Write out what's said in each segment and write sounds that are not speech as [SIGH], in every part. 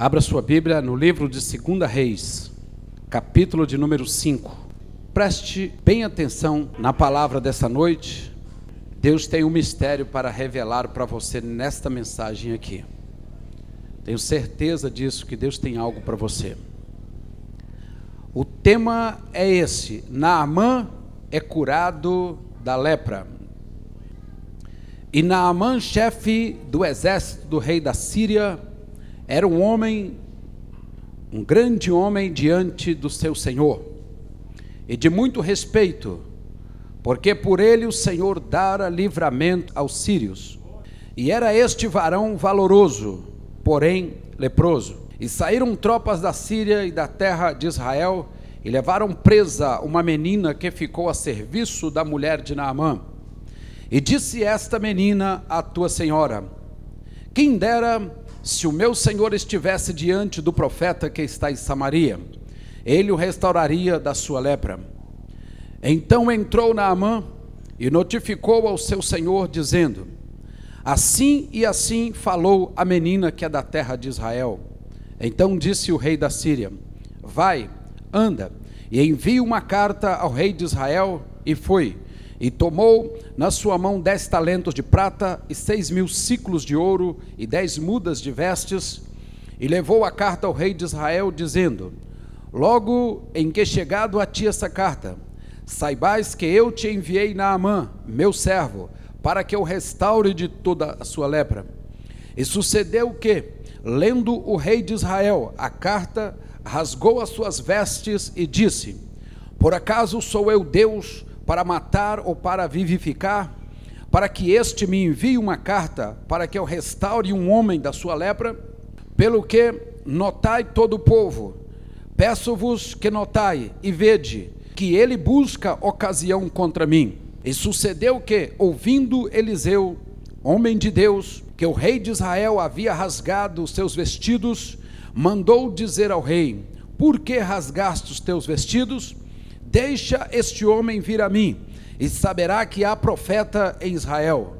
Abra sua Bíblia no livro de 2 Reis, capítulo de número 5. Preste bem atenção na palavra dessa noite. Deus tem um mistério para revelar para você nesta mensagem aqui. Tenho certeza disso, que Deus tem algo para você. O tema é esse: Naamã é curado da lepra. E Naamã, chefe do exército do rei da Síria, era um homem, um grande homem diante do seu Senhor, e de muito respeito, porque por ele o Senhor dara livramento aos sírios. E era este varão valoroso, porém leproso. E saíram tropas da Síria e da terra de Israel e levaram presa uma menina que ficou a serviço da mulher de Naamã. E disse esta menina à tua senhora: Quem dera se o meu senhor estivesse diante do profeta que está em Samaria, ele o restauraria da sua lepra. Então entrou Naamã e notificou ao seu senhor, dizendo: Assim e assim falou a menina que é da terra de Israel. Então disse o rei da Síria: Vai, anda, e envie uma carta ao rei de Israel, e foi e tomou na sua mão dez talentos de prata e seis mil ciclos de ouro e dez mudas de vestes, e levou a carta ao rei de Israel, dizendo: Logo em que chegado a ti essa carta, saibais que eu te enviei Naamã, meu servo, para que eu restaure de toda a sua lepra. E sucedeu que, lendo o rei de Israel a carta, rasgou as suas vestes e disse: Por acaso sou eu Deus? Para matar ou para vivificar, para que este me envie uma carta, para que eu restaure um homem da sua lepra? Pelo que notai todo o povo, peço-vos que notai e vede que ele busca ocasião contra mim. E sucedeu que, ouvindo Eliseu, homem de Deus, que o rei de Israel havia rasgado os seus vestidos, mandou dizer ao rei: Por que rasgaste os teus vestidos? Deixa este homem vir a mim, e saberá que há profeta em Israel.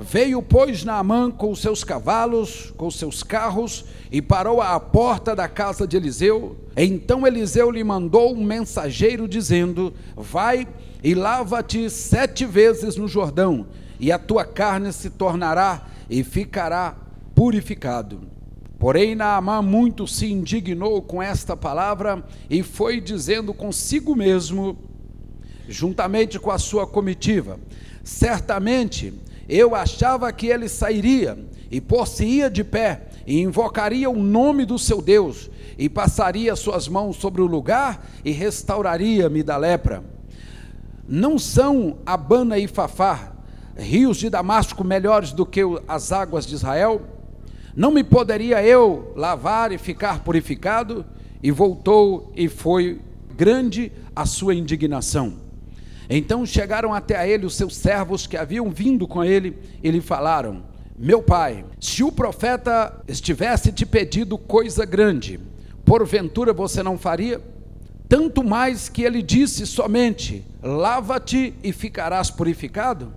Veio, pois, Naamã com seus cavalos, com seus carros, e parou à porta da casa de Eliseu. Então Eliseu lhe mandou um mensageiro, dizendo: Vai e lava-te sete vezes no Jordão, e a tua carne se tornará e ficará purificado. Porém, Naamã muito se indignou com esta palavra e foi dizendo consigo mesmo, juntamente com a sua comitiva: Certamente eu achava que ele sairia e por-se-ia de pé e invocaria o nome do seu Deus e passaria suas mãos sobre o lugar e restauraria-me da lepra. Não são Abana e Fafá, rios de Damasco melhores do que as águas de Israel? Não me poderia eu lavar e ficar purificado? E voltou e foi grande a sua indignação. Então chegaram até a ele os seus servos que haviam vindo com ele e lhe falaram: Meu pai, se o profeta estivesse te pedido coisa grande, porventura você não faria? Tanto mais que ele disse somente: Lava-te e ficarás purificado?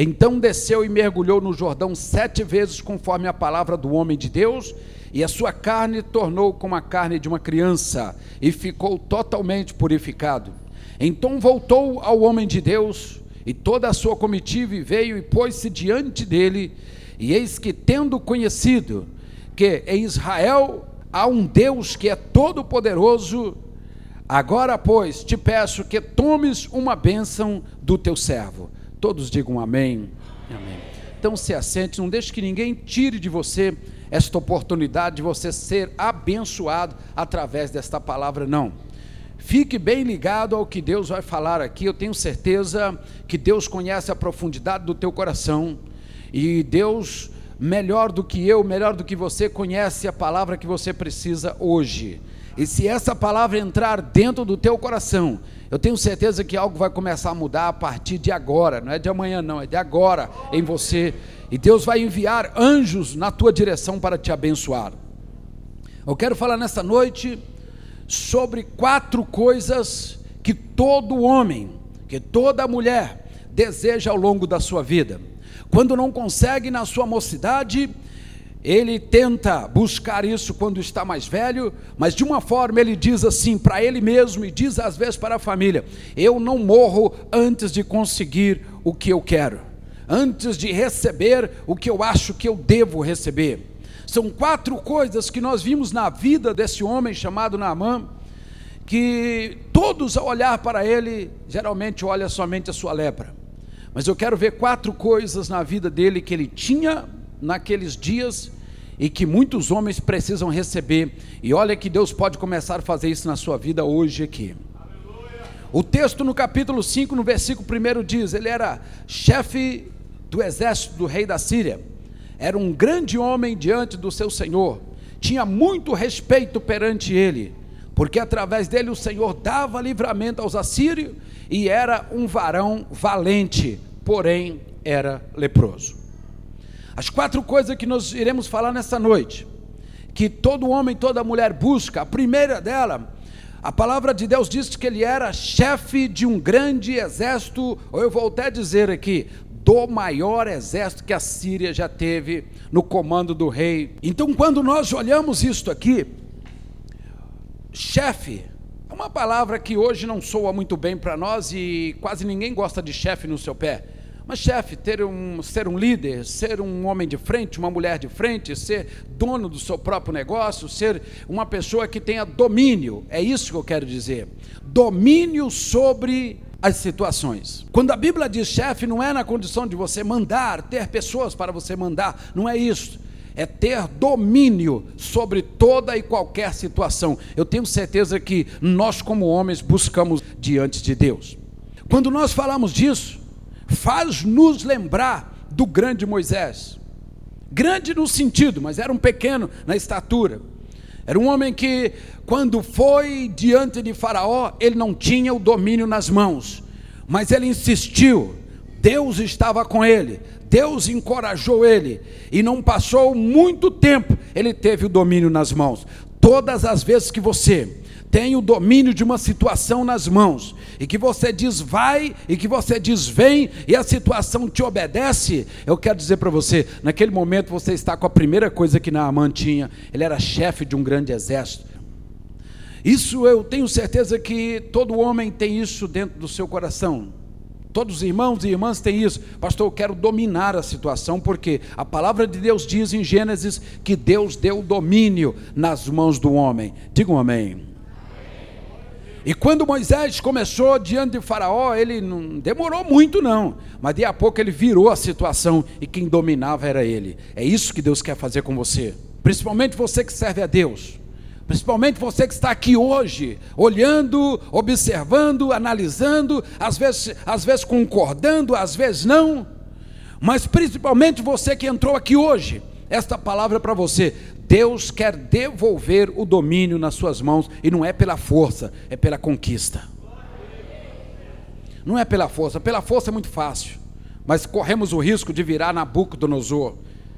Então desceu e mergulhou no Jordão sete vezes, conforme a palavra do homem de Deus, e a sua carne tornou como a carne de uma criança, e ficou totalmente purificado. Então voltou ao homem de Deus, e toda a sua comitiva e veio e pôs-se diante dele, e eis que, tendo conhecido que em Israel há um Deus que é todo-poderoso, agora, pois, te peço que tomes uma bênção do teu servo Todos digam amém. Amém. Então se assente, não deixe que ninguém tire de você esta oportunidade de você ser abençoado através desta palavra, não. Fique bem ligado ao que Deus vai falar aqui. Eu tenho certeza que Deus conhece a profundidade do teu coração e Deus, melhor do que eu, melhor do que você, conhece a palavra que você precisa hoje. E se essa palavra entrar dentro do teu coração, eu tenho certeza que algo vai começar a mudar a partir de agora, não é de amanhã, não, é de agora em você. E Deus vai enviar anjos na tua direção para te abençoar. Eu quero falar nessa noite sobre quatro coisas que todo homem, que toda mulher deseja ao longo da sua vida. Quando não consegue na sua mocidade, ele tenta buscar isso quando está mais velho, mas de uma forma ele diz assim para ele mesmo e diz às vezes para a família: Eu não morro antes de conseguir o que eu quero, antes de receber o que eu acho que eu devo receber. São quatro coisas que nós vimos na vida desse homem chamado Naamã, que todos ao olhar para ele, geralmente olha somente a sua lepra. Mas eu quero ver quatro coisas na vida dele que ele tinha naqueles dias e que muitos homens precisam receber. E olha que Deus pode começar a fazer isso na sua vida hoje aqui. O texto no capítulo 5, no versículo 1 diz: ele era chefe do exército do rei da Síria, era um grande homem diante do seu senhor, tinha muito respeito perante ele, porque através dele o Senhor dava livramento aos assírios e era um varão valente, porém era leproso. As quatro coisas que nós iremos falar nessa noite, que todo homem, toda mulher busca, a primeira dela, a palavra de Deus diz que ele era chefe de um grande exército, ou eu vou até dizer aqui, do maior exército que a Síria já teve no comando do rei. Então, quando nós olhamos isto aqui, chefe, é uma palavra que hoje não soa muito bem para nós e quase ninguém gosta de chefe no seu pé. Mas, chefe, ter um, ser um líder, ser um homem de frente, uma mulher de frente, ser dono do seu próprio negócio, ser uma pessoa que tenha domínio, é isso que eu quero dizer. Domínio sobre as situações. Quando a Bíblia diz chefe, não é na condição de você mandar, ter pessoas para você mandar, não é isso. É ter domínio sobre toda e qualquer situação. Eu tenho certeza que nós, como homens, buscamos diante de Deus. Quando nós falamos disso, faz nos lembrar do grande Moisés. Grande no sentido, mas era um pequeno na estatura. Era um homem que, quando foi diante de Faraó, ele não tinha o domínio nas mãos, mas ele insistiu. Deus estava com ele, Deus encorajou ele, e não passou muito tempo, ele teve o domínio nas mãos. Todas as vezes que você tem o domínio de uma situação nas mãos, e que você diz vai, e que você diz vem, e a situação te obedece, eu quero dizer para você, naquele momento você está com a primeira coisa que Naaman tinha, ele era chefe de um grande exército. Isso eu tenho certeza que todo homem tem isso dentro do seu coração. Todos os irmãos e irmãs têm isso. Pastor, eu quero dominar a situação, porque a palavra de Deus diz em Gênesis que Deus deu domínio nas mãos do homem. Diga um amém. E quando Moisés começou diante de Faraó, ele não demorou muito, não, mas de a pouco ele virou a situação e quem dominava era ele. É isso que Deus quer fazer com você, principalmente você que serve a Deus. Principalmente você que está aqui hoje, olhando, observando, analisando, às vezes, às vezes concordando, às vezes não, mas principalmente você que entrou aqui hoje, esta palavra é para você. Deus quer devolver o domínio nas suas mãos, e não é pela força, é pela conquista. Não é pela força, pela força é muito fácil, mas corremos o risco de virar Nabucodonosor,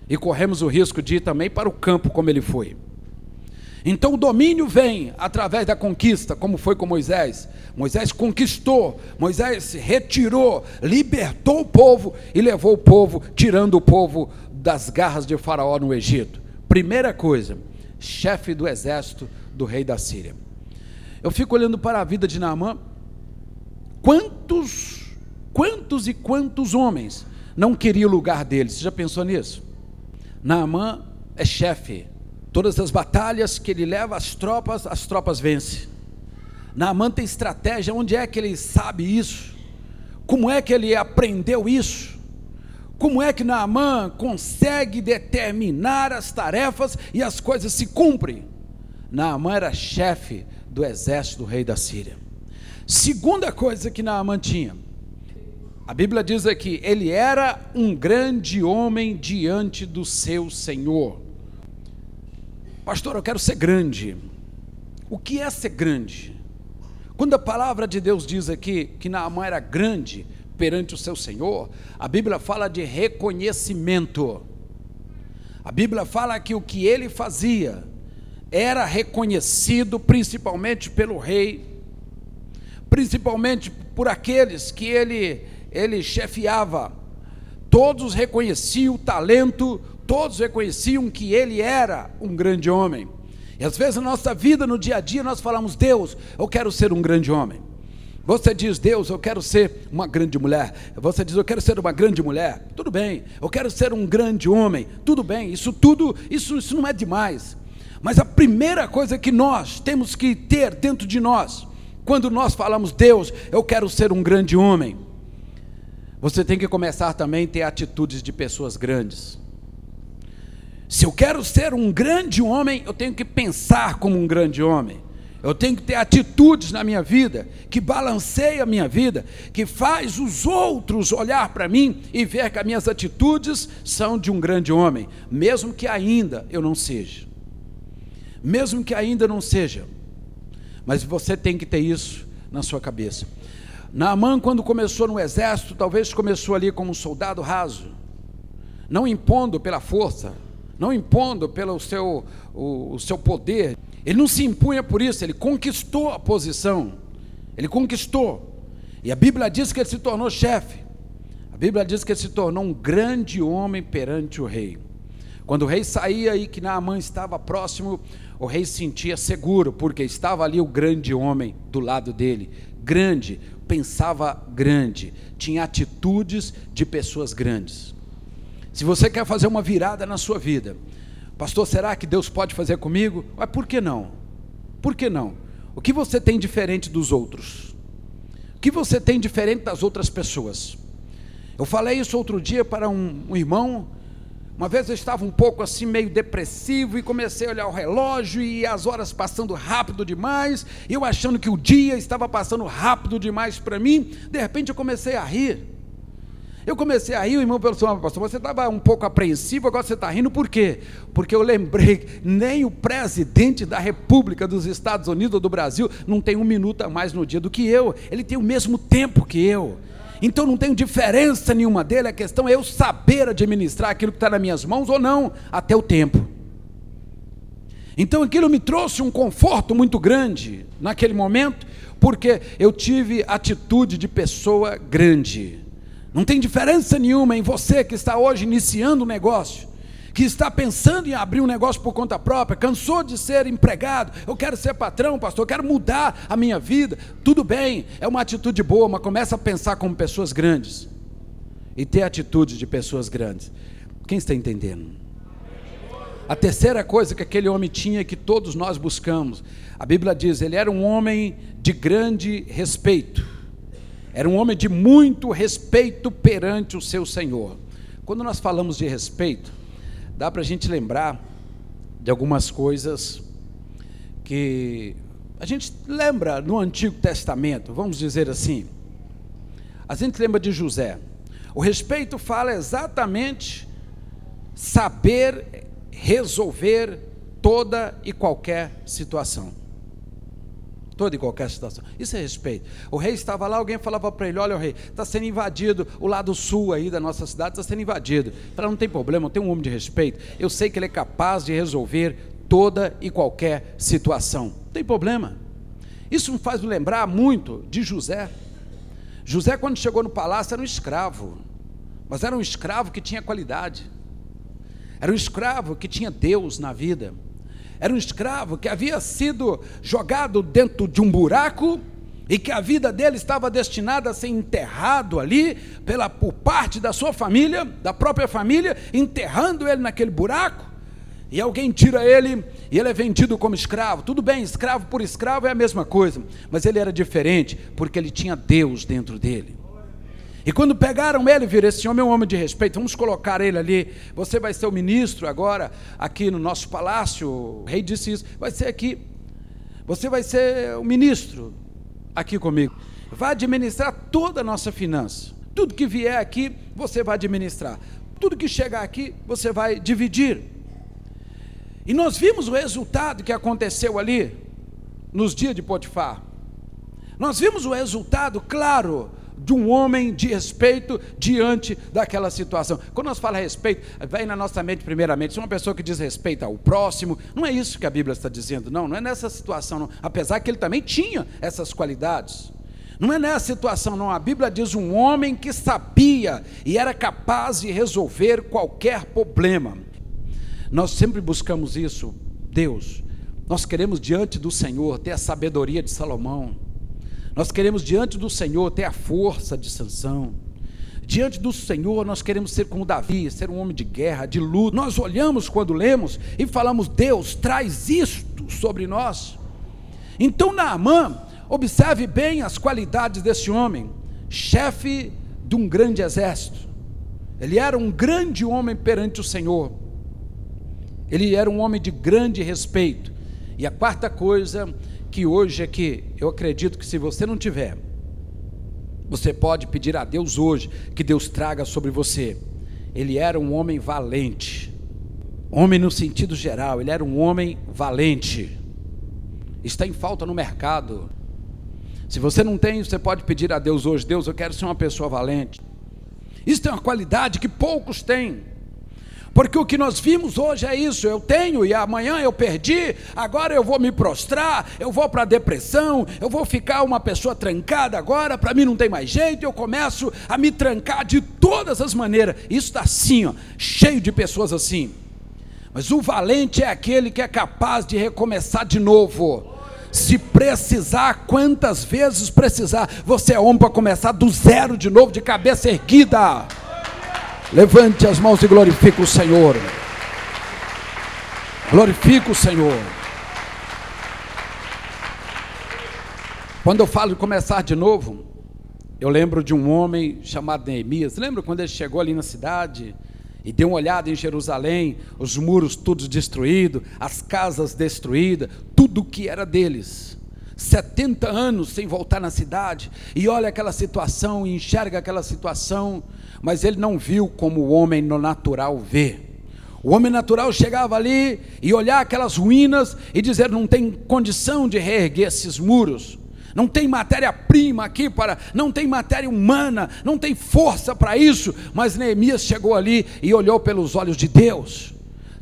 e corremos o risco de ir também para o campo como ele foi. Então o domínio vem através da conquista, como foi com Moisés. Moisés conquistou, Moisés retirou, libertou o povo e levou o povo, tirando o povo das garras de Faraó no Egito. Primeira coisa, chefe do exército do rei da Síria. Eu fico olhando para a vida de Naamã. Quantos, quantos e quantos homens não queriam o lugar dele? Você já pensou nisso? Naamã é chefe. Todas as batalhas que ele leva as tropas, as tropas vencem. Naamã tem estratégia, onde é que ele sabe isso? Como é que ele aprendeu isso? Como é que Naamã consegue determinar as tarefas e as coisas se cumprem? Naamã era chefe do exército do rei da Síria. Segunda coisa que Naamã tinha, a Bíblia diz aqui, ele era um grande homem diante do seu Senhor. Pastor, eu quero ser grande. O que é ser grande? Quando a palavra de Deus diz aqui que Naamã era grande, perante o seu Senhor, a Bíblia fala de reconhecimento. A Bíblia fala que o que ele fazia era reconhecido principalmente pelo rei, principalmente por aqueles que ele ele chefiava. Todos reconheciam o talento, todos reconheciam que ele era um grande homem. E às vezes na nossa vida, no dia a dia, nós falamos: Deus, eu quero ser um grande homem. Você diz, Deus, eu quero ser uma grande mulher. Você diz, eu quero ser uma grande mulher. Tudo bem. Eu quero ser um grande homem. Tudo bem. Isso tudo, isso, isso não é demais. Mas a primeira coisa que nós temos que ter dentro de nós, quando nós falamos, Deus, eu quero ser um grande homem, você tem que começar também a ter atitudes de pessoas grandes. Se eu quero ser um grande homem, eu tenho que pensar como um grande homem. Eu tenho que ter atitudes na minha vida que balanceia a minha vida, que faz os outros olhar para mim e ver que as minhas atitudes são de um grande homem, mesmo que ainda eu não seja. Mesmo que ainda não seja. Mas você tem que ter isso na sua cabeça. Naamã, quando começou no exército, talvez começou ali como um soldado raso, não impondo pela força, não impondo pelo seu, o, o seu poder. Ele não se impunha por isso, ele conquistou a posição. Ele conquistou. E a Bíblia diz que ele se tornou chefe. A Bíblia diz que ele se tornou um grande homem perante o rei. Quando o rei saía e que Naamã estava próximo, o rei se sentia seguro, porque estava ali o grande homem do lado dele. Grande, pensava grande, tinha atitudes de pessoas grandes. Se você quer fazer uma virada na sua vida, Pastor, será que Deus pode fazer comigo? Mas por que não? Por que não? O que você tem diferente dos outros? O que você tem diferente das outras pessoas? Eu falei isso outro dia para um, um irmão. Uma vez eu estava um pouco assim, meio depressivo, e comecei a olhar o relógio e as horas passando rápido demais, eu achando que o dia estava passando rápido demais para mim. De repente eu comecei a rir. Eu comecei a rir, o irmão perguntou, ah, pastor, você estava um pouco apreensivo, agora você está rindo por quê? Porque eu lembrei, nem o presidente da República dos Estados Unidos ou do Brasil não tem um minuto a mais no dia do que eu, ele tem o mesmo tempo que eu. Então não tem diferença nenhuma dele, a questão é eu saber administrar aquilo que está nas minhas mãos ou não, até o tempo. Então aquilo me trouxe um conforto muito grande naquele momento, porque eu tive atitude de pessoa grande. Não tem diferença nenhuma em você que está hoje iniciando um negócio, que está pensando em abrir um negócio por conta própria, cansou de ser empregado, eu quero ser patrão, pastor, eu quero mudar a minha vida. Tudo bem, é uma atitude boa, mas começa a pensar como pessoas grandes e ter atitude de pessoas grandes. Quem está entendendo? A terceira coisa que aquele homem tinha que todos nós buscamos, a Bíblia diz, ele era um homem de grande respeito. Era um homem de muito respeito perante o seu Senhor. Quando nós falamos de respeito, dá para a gente lembrar de algumas coisas que a gente lembra no Antigo Testamento, vamos dizer assim. A gente lembra de José. O respeito fala exatamente saber resolver toda e qualquer situação toda e qualquer situação. Isso é respeito. O rei estava lá, alguém falava para ele: Olha, o rei, está sendo invadido, o lado sul aí da nossa cidade está sendo invadido. Para não tem problema, tem um homem de respeito. Eu sei que ele é capaz de resolver toda e qualquer situação. Não tem problema. Isso me faz lembrar muito de José. José, quando chegou no palácio, era um escravo, mas era um escravo que tinha qualidade. Era um escravo que tinha Deus na vida. Era um escravo que havia sido jogado dentro de um buraco e que a vida dele estava destinada a ser enterrado ali pela por parte da sua família, da própria família, enterrando ele naquele buraco. E alguém tira ele e ele é vendido como escravo. Tudo bem, escravo por escravo é a mesma coisa, mas ele era diferente porque ele tinha Deus dentro dele. E quando pegaram ele, viram, esse homem é um homem de respeito, vamos colocar ele ali, você vai ser o ministro agora, aqui no nosso palácio, o rei disse isso, vai ser aqui, você vai ser o ministro aqui comigo, vai administrar toda a nossa finança, tudo que vier aqui, você vai administrar, tudo que chegar aqui, você vai dividir. E nós vimos o resultado que aconteceu ali, nos dias de Potifar, nós vimos o resultado claro, de um homem de respeito diante daquela situação. Quando nós falamos respeito, vem na nossa mente primeiramente, uma pessoa que diz respeito ao próximo, não é isso que a Bíblia está dizendo, não, não é nessa situação, não. apesar que ele também tinha essas qualidades. Não é nessa situação, não. A Bíblia diz um homem que sabia e era capaz de resolver qualquer problema. Nós sempre buscamos isso, Deus. Nós queremos diante do Senhor ter a sabedoria de Salomão. Nós queremos diante do Senhor ter a força de Sansão. Diante do Senhor, nós queremos ser como Davi, ser um homem de guerra, de luta. Nós olhamos quando lemos e falamos: Deus, traz isto sobre nós. Então, Naamã, observe bem as qualidades desse homem, chefe de um grande exército. Ele era um grande homem perante o Senhor. Ele era um homem de grande respeito. E a quarta coisa que hoje é que eu acredito que se você não tiver, você pode pedir a Deus hoje que Deus traga sobre você. Ele era um homem valente. Homem no sentido geral, ele era um homem valente. Está em falta no mercado. Se você não tem, você pode pedir a Deus hoje: Deus, eu quero ser uma pessoa valente. Isso é uma qualidade que poucos têm. Porque o que nós vimos hoje é isso: eu tenho e amanhã eu perdi, agora eu vou me prostrar, eu vou para a depressão, eu vou ficar uma pessoa trancada agora, para mim não tem mais jeito, eu começo a me trancar de todas as maneiras. Isso está assim, ó, cheio de pessoas assim. Mas o valente é aquele que é capaz de recomeçar de novo. Se precisar, quantas vezes precisar, você é homem para começar do zero de novo, de cabeça erguida. Levante as mãos e glorifique o Senhor. Glorifique o Senhor. Quando eu falo de começar de novo, eu lembro de um homem chamado Neemias. Lembra quando ele chegou ali na cidade e deu uma olhada em Jerusalém, os muros todos destruídos, as casas destruídas, tudo que era deles. 70 anos sem voltar na cidade, e olha aquela situação, e enxerga aquela situação, mas ele não viu como o homem no natural vê. O homem natural chegava ali e olhar aquelas ruínas e dizer: não tem condição de reerguer esses muros, não tem matéria-prima aqui para, não tem matéria humana, não tem força para isso. Mas Neemias chegou ali e olhou pelos olhos de Deus.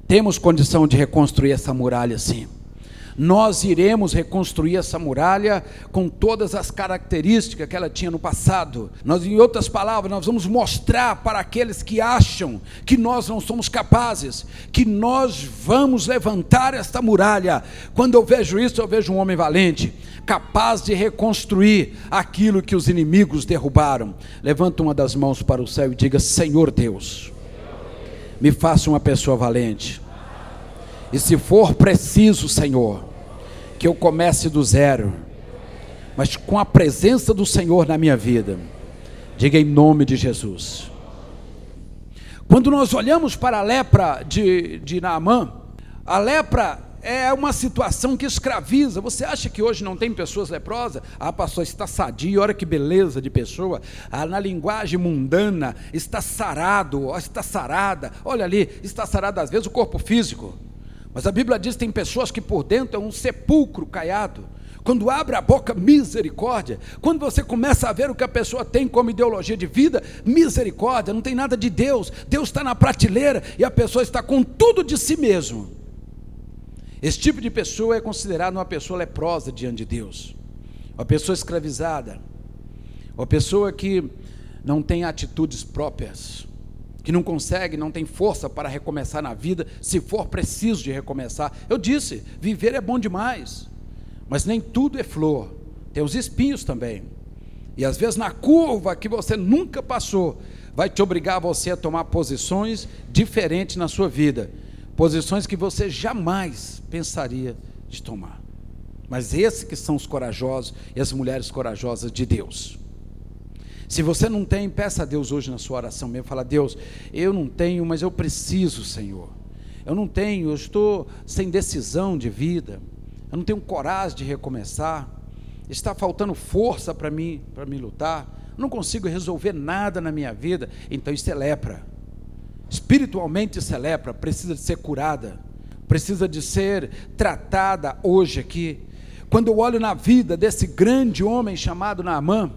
Temos condição de reconstruir essa muralha sim nós iremos reconstruir essa muralha com todas as características que ela tinha no passado. Nós, em outras palavras, nós vamos mostrar para aqueles que acham que nós não somos capazes, que nós vamos levantar esta muralha. Quando eu vejo isso, eu vejo um homem valente, capaz de reconstruir aquilo que os inimigos derrubaram. Levanta uma das mãos para o céu e diga: Senhor Deus, me faça uma pessoa valente. E se for preciso, Senhor, que eu comece do zero, mas com a presença do Senhor na minha vida. Diga em nome de Jesus. Quando nós olhamos para a lepra de, de Naamã, a lepra é uma situação que escraviza. Você acha que hoje não tem pessoas leprosas? Ah, pastor, está sadio, olha que beleza de pessoa. Ah, na linguagem mundana, está sarado, está sarada. Olha ali, está sarado às vezes o corpo físico. Mas a Bíblia diz que tem pessoas que por dentro é um sepulcro caiado. Quando abre a boca, misericórdia. Quando você começa a ver o que a pessoa tem como ideologia de vida, misericórdia, não tem nada de Deus. Deus está na prateleira e a pessoa está com tudo de si mesmo. Esse tipo de pessoa é considerado uma pessoa leprosa diante de Deus, uma pessoa escravizada, uma pessoa que não tem atitudes próprias que não consegue, não tem força para recomeçar na vida, se for preciso de recomeçar. Eu disse, viver é bom demais, mas nem tudo é flor, tem os espinhos também. E às vezes na curva que você nunca passou, vai te obrigar você a tomar posições diferentes na sua vida, posições que você jamais pensaria de tomar. Mas esses que são os corajosos e as mulheres corajosas de Deus. Se você não tem, peça a Deus hoje na sua oração mesmo. Fala, Deus, eu não tenho, mas eu preciso, Senhor. Eu não tenho, eu estou sem decisão de vida. Eu não tenho coragem de recomeçar. Está faltando força para mim, para me lutar. Eu não consigo resolver nada na minha vida. Então isso é lepra. Espiritualmente isso é lepra, precisa de ser curada. Precisa de ser tratada hoje aqui. Quando eu olho na vida desse grande homem chamado Naamã,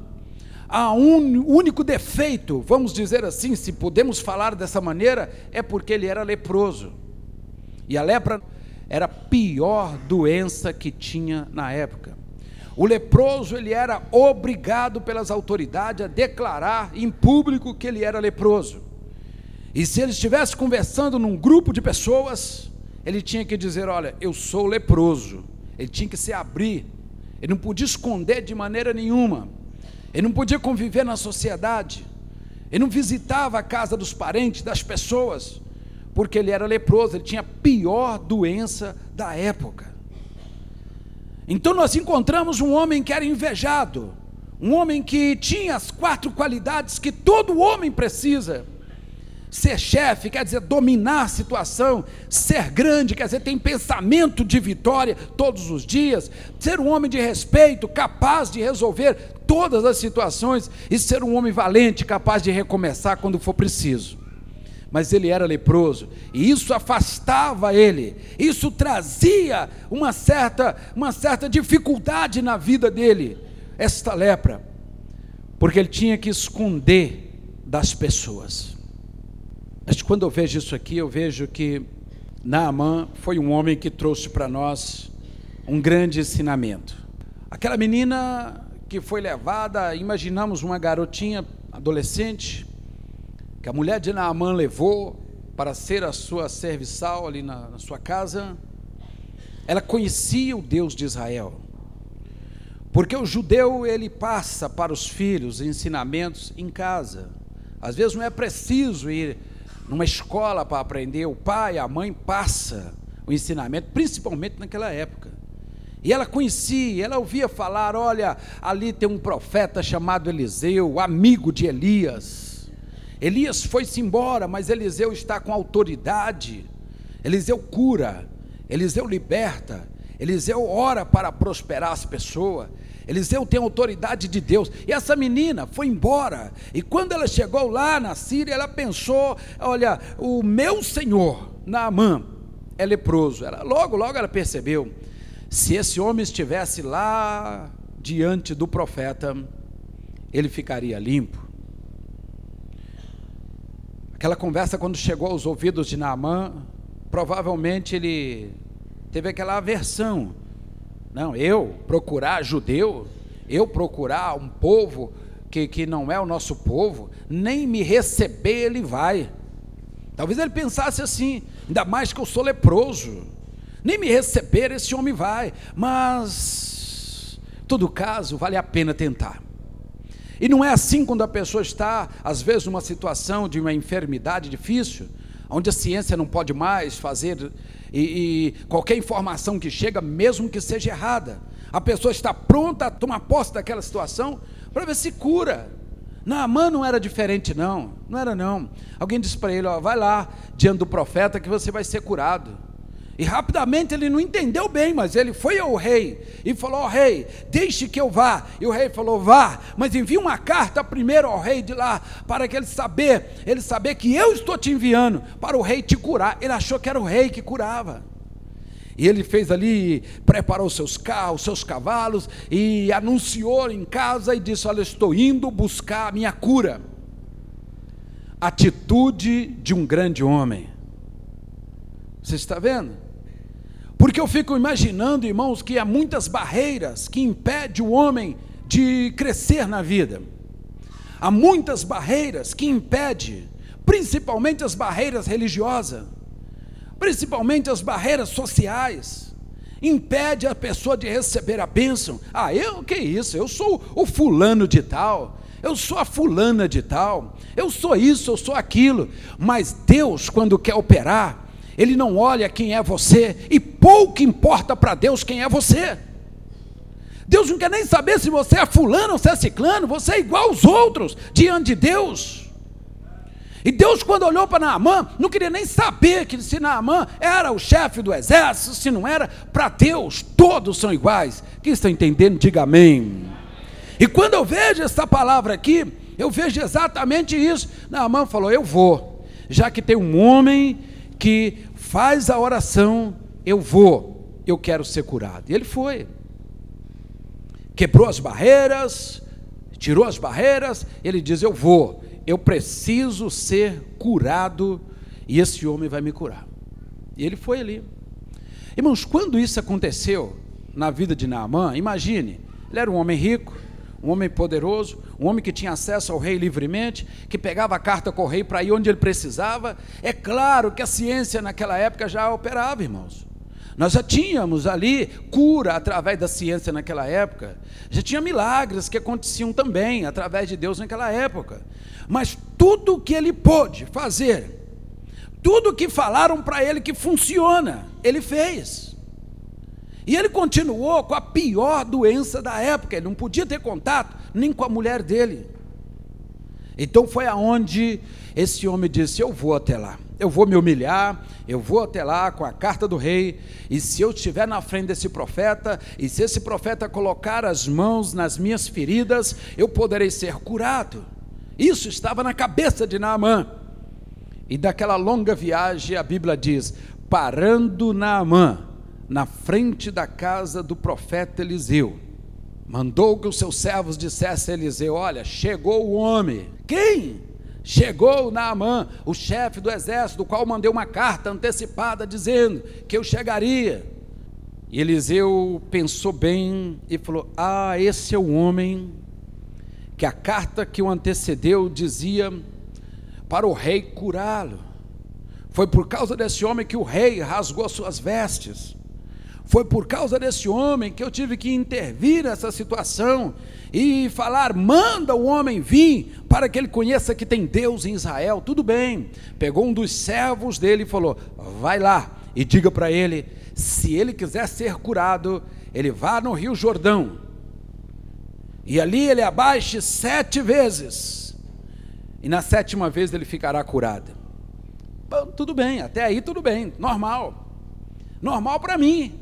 a único defeito, vamos dizer assim, se podemos falar dessa maneira, é porque ele era leproso. E a lepra era a pior doença que tinha na época. O leproso ele era obrigado pelas autoridades a declarar em público que ele era leproso. E se ele estivesse conversando num grupo de pessoas, ele tinha que dizer: Olha, eu sou leproso. Ele tinha que se abrir. Ele não podia esconder de maneira nenhuma. Ele não podia conviver na sociedade. Ele não visitava a casa dos parentes, das pessoas, porque ele era leproso, ele tinha a pior doença da época. Então nós encontramos um homem que era invejado, um homem que tinha as quatro qualidades que todo homem precisa. Ser chefe quer dizer dominar a situação, ser grande quer dizer ter pensamento de vitória todos os dias, ser um homem de respeito, capaz de resolver todas as situações. E ser um homem valente, capaz de recomeçar quando for preciso. Mas ele era leproso, e isso afastava ele, isso trazia uma certa, uma certa dificuldade na vida dele, esta lepra, porque ele tinha que esconder das pessoas. Mas quando eu vejo isso aqui, eu vejo que Naamã foi um homem que trouxe para nós um grande ensinamento. Aquela menina que foi levada, imaginamos uma garotinha adolescente, que a mulher de Naamã levou para ser a sua serviçal ali na, na sua casa, ela conhecia o Deus de Israel. Porque o judeu ele passa para os filhos ensinamentos em casa. Às vezes não é preciso ir numa escola para aprender, o pai, a mãe passa o ensinamento, principalmente naquela época. E ela conhecia, ela ouvia falar: olha, ali tem um profeta chamado Eliseu, amigo de Elias. Elias foi-se embora, mas Eliseu está com autoridade. Eliseu cura, Eliseu liberta, Eliseu ora para prosperar as pessoas. Eliseu tem autoridade de Deus. E essa menina foi embora. E quando ela chegou lá na Síria, ela pensou: olha, o meu senhor, Naamã, é leproso. Ela, logo, logo ela percebeu: se esse homem estivesse lá diante do profeta, ele ficaria limpo. Aquela conversa, quando chegou aos ouvidos de Naamã, provavelmente ele teve aquela aversão não, eu procurar judeu, eu procurar um povo que, que não é o nosso povo, nem me receber ele vai. Talvez ele pensasse assim, ainda mais que eu sou leproso, nem me receber esse homem vai, mas, todo caso, vale a pena tentar. E não é assim quando a pessoa está, às vezes, numa situação de uma enfermidade difícil, onde a ciência não pode mais fazer e, e qualquer informação que chega, mesmo que seja errada, a pessoa está pronta a tomar posse daquela situação para ver se cura. Naamã não era diferente, não, não era não. Alguém disse para ele: ó, vai lá diante do profeta que você vai ser curado. E rapidamente ele não entendeu bem, mas ele foi ao rei e falou: oh, rei, deixe que eu vá. E o rei falou: Vá, mas envie uma carta primeiro ao rei de lá, para que ele saber, ele saber que eu estou te enviando para o rei te curar. Ele achou que era o rei que curava. E ele fez ali, preparou seus carros, seus cavalos e anunciou em casa e disse: Olha, estou indo buscar a minha cura. Atitude de um grande homem. Você está vendo? Porque eu fico imaginando, irmãos, que há muitas barreiras que impedem o homem de crescer na vida. Há muitas barreiras que impedem, principalmente as barreiras religiosas, principalmente as barreiras sociais, impede a pessoa de receber a bênção. Ah, eu que isso? Eu sou o fulano de tal. Eu sou a fulana de tal. Eu sou isso, eu sou aquilo. Mas Deus, quando quer operar, ele não olha quem é você, e pouco importa para Deus quem é você. Deus não quer nem saber se você é fulano ou se é ciclano, você é igual aos outros diante de Deus. E Deus, quando olhou para Naamã, não queria nem saber que se Naamã era o chefe do exército, se não era, para Deus todos são iguais. Quem está entendendo, diga amém. E quando eu vejo essa palavra aqui, eu vejo exatamente isso. Naamã falou: Eu vou, já que tem um homem que faz a oração, eu vou, eu quero ser curado. E ele foi. Quebrou as barreiras, tirou as barreiras, ele diz: Eu vou, eu preciso ser curado e esse homem vai me curar. E ele foi ali. Irmãos, quando isso aconteceu na vida de Naamã, imagine, ele era um homem rico, um homem poderoso, um homem que tinha acesso ao rei livremente, que pegava a carta com o rei para ir onde ele precisava. É claro que a ciência naquela época já operava, irmãos. Nós já tínhamos ali cura através da ciência naquela época. Já tinha milagres que aconteciam também através de Deus naquela época. Mas tudo que ele pôde fazer, tudo que falaram para ele que funciona, ele fez. E ele continuou com a pior doença da época, ele não podia ter contato nem com a mulher dele. Então foi aonde esse homem disse: Eu vou até lá, eu vou me humilhar, eu vou até lá com a carta do rei, e se eu estiver na frente desse profeta, e se esse profeta colocar as mãos nas minhas feridas, eu poderei ser curado. Isso estava na cabeça de Naamã. E daquela longa viagem, a Bíblia diz: parando Naamã na frente da casa do profeta Eliseu, mandou que os seus servos dissessem a Eliseu: Olha, chegou o homem. Quem? Chegou Naamã, o chefe do exército, do qual mandei uma carta antecipada dizendo que eu chegaria. E Eliseu pensou bem e falou: Ah, esse é o homem que a carta que o antecedeu dizia para o rei curá-lo. Foi por causa desse homem que o rei rasgou suas vestes. Foi por causa desse homem que eu tive que intervir nessa situação e falar: manda o homem vir para que ele conheça que tem Deus em Israel. Tudo bem. Pegou um dos servos dele e falou: vai lá e diga para ele: se ele quiser ser curado, ele vá no Rio Jordão e ali ele abaixe sete vezes, e na sétima vez ele ficará curado. Bom, tudo bem, até aí tudo bem, normal. Normal para mim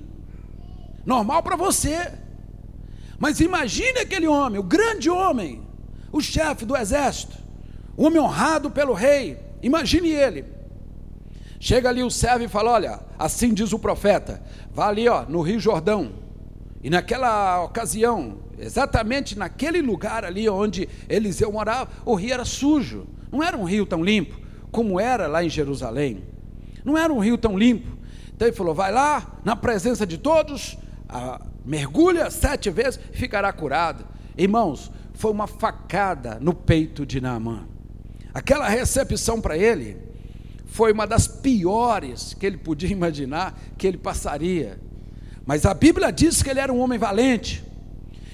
normal para você. Mas imagine aquele homem, o grande homem, o chefe do exército, o homem honrado pelo rei. Imagine ele. Chega ali o servo e fala: Olha, assim diz o profeta, vá ali ó, no Rio Jordão. E naquela ocasião, exatamente naquele lugar ali onde Eliseu morava, o rio era sujo. Não era um rio tão limpo como era lá em Jerusalém. Não era um rio tão limpo. Então ele falou: vai lá, na presença de todos, mergulha sete vezes e ficará curado. Irmãos, foi uma facada no peito de Naamã. Aquela recepção para ele foi uma das piores que ele podia [LAUGHS] imaginar que ele passaria. Mas a Bíblia diz que ele era um homem valente.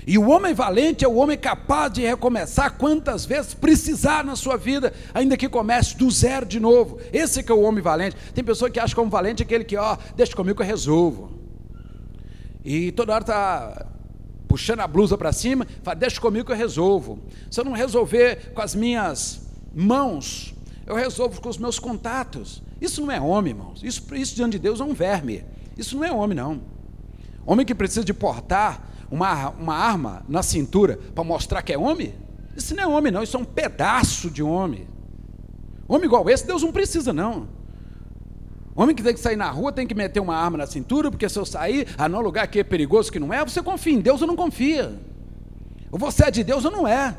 E o homem valente é o homem capaz de recomeçar quantas vezes precisar na sua vida, ainda que comece do zero de novo. Esse que é o homem valente. Tem pessoa que acha que o homem valente é aquele que, ó, deixa comigo que eu resolvo. E toda hora está puxando a blusa para cima, fala, deixa comigo que eu resolvo. Se eu não resolver com as minhas mãos, eu resolvo com os meus contatos. Isso não é homem, irmãos. Isso, isso diante de Deus é um verme. Isso não é homem, não. Homem que precisa de portar uma, uma arma na cintura para mostrar que é homem, isso não é homem, não. Isso é um pedaço de homem. Homem igual esse, Deus não precisa, não. Homem que tem que sair na rua tem que meter uma arma na cintura, porque se eu sair, ah, não, lugar que é perigoso que não é, você confia em Deus ou não confia. Ou você é de Deus ou não é.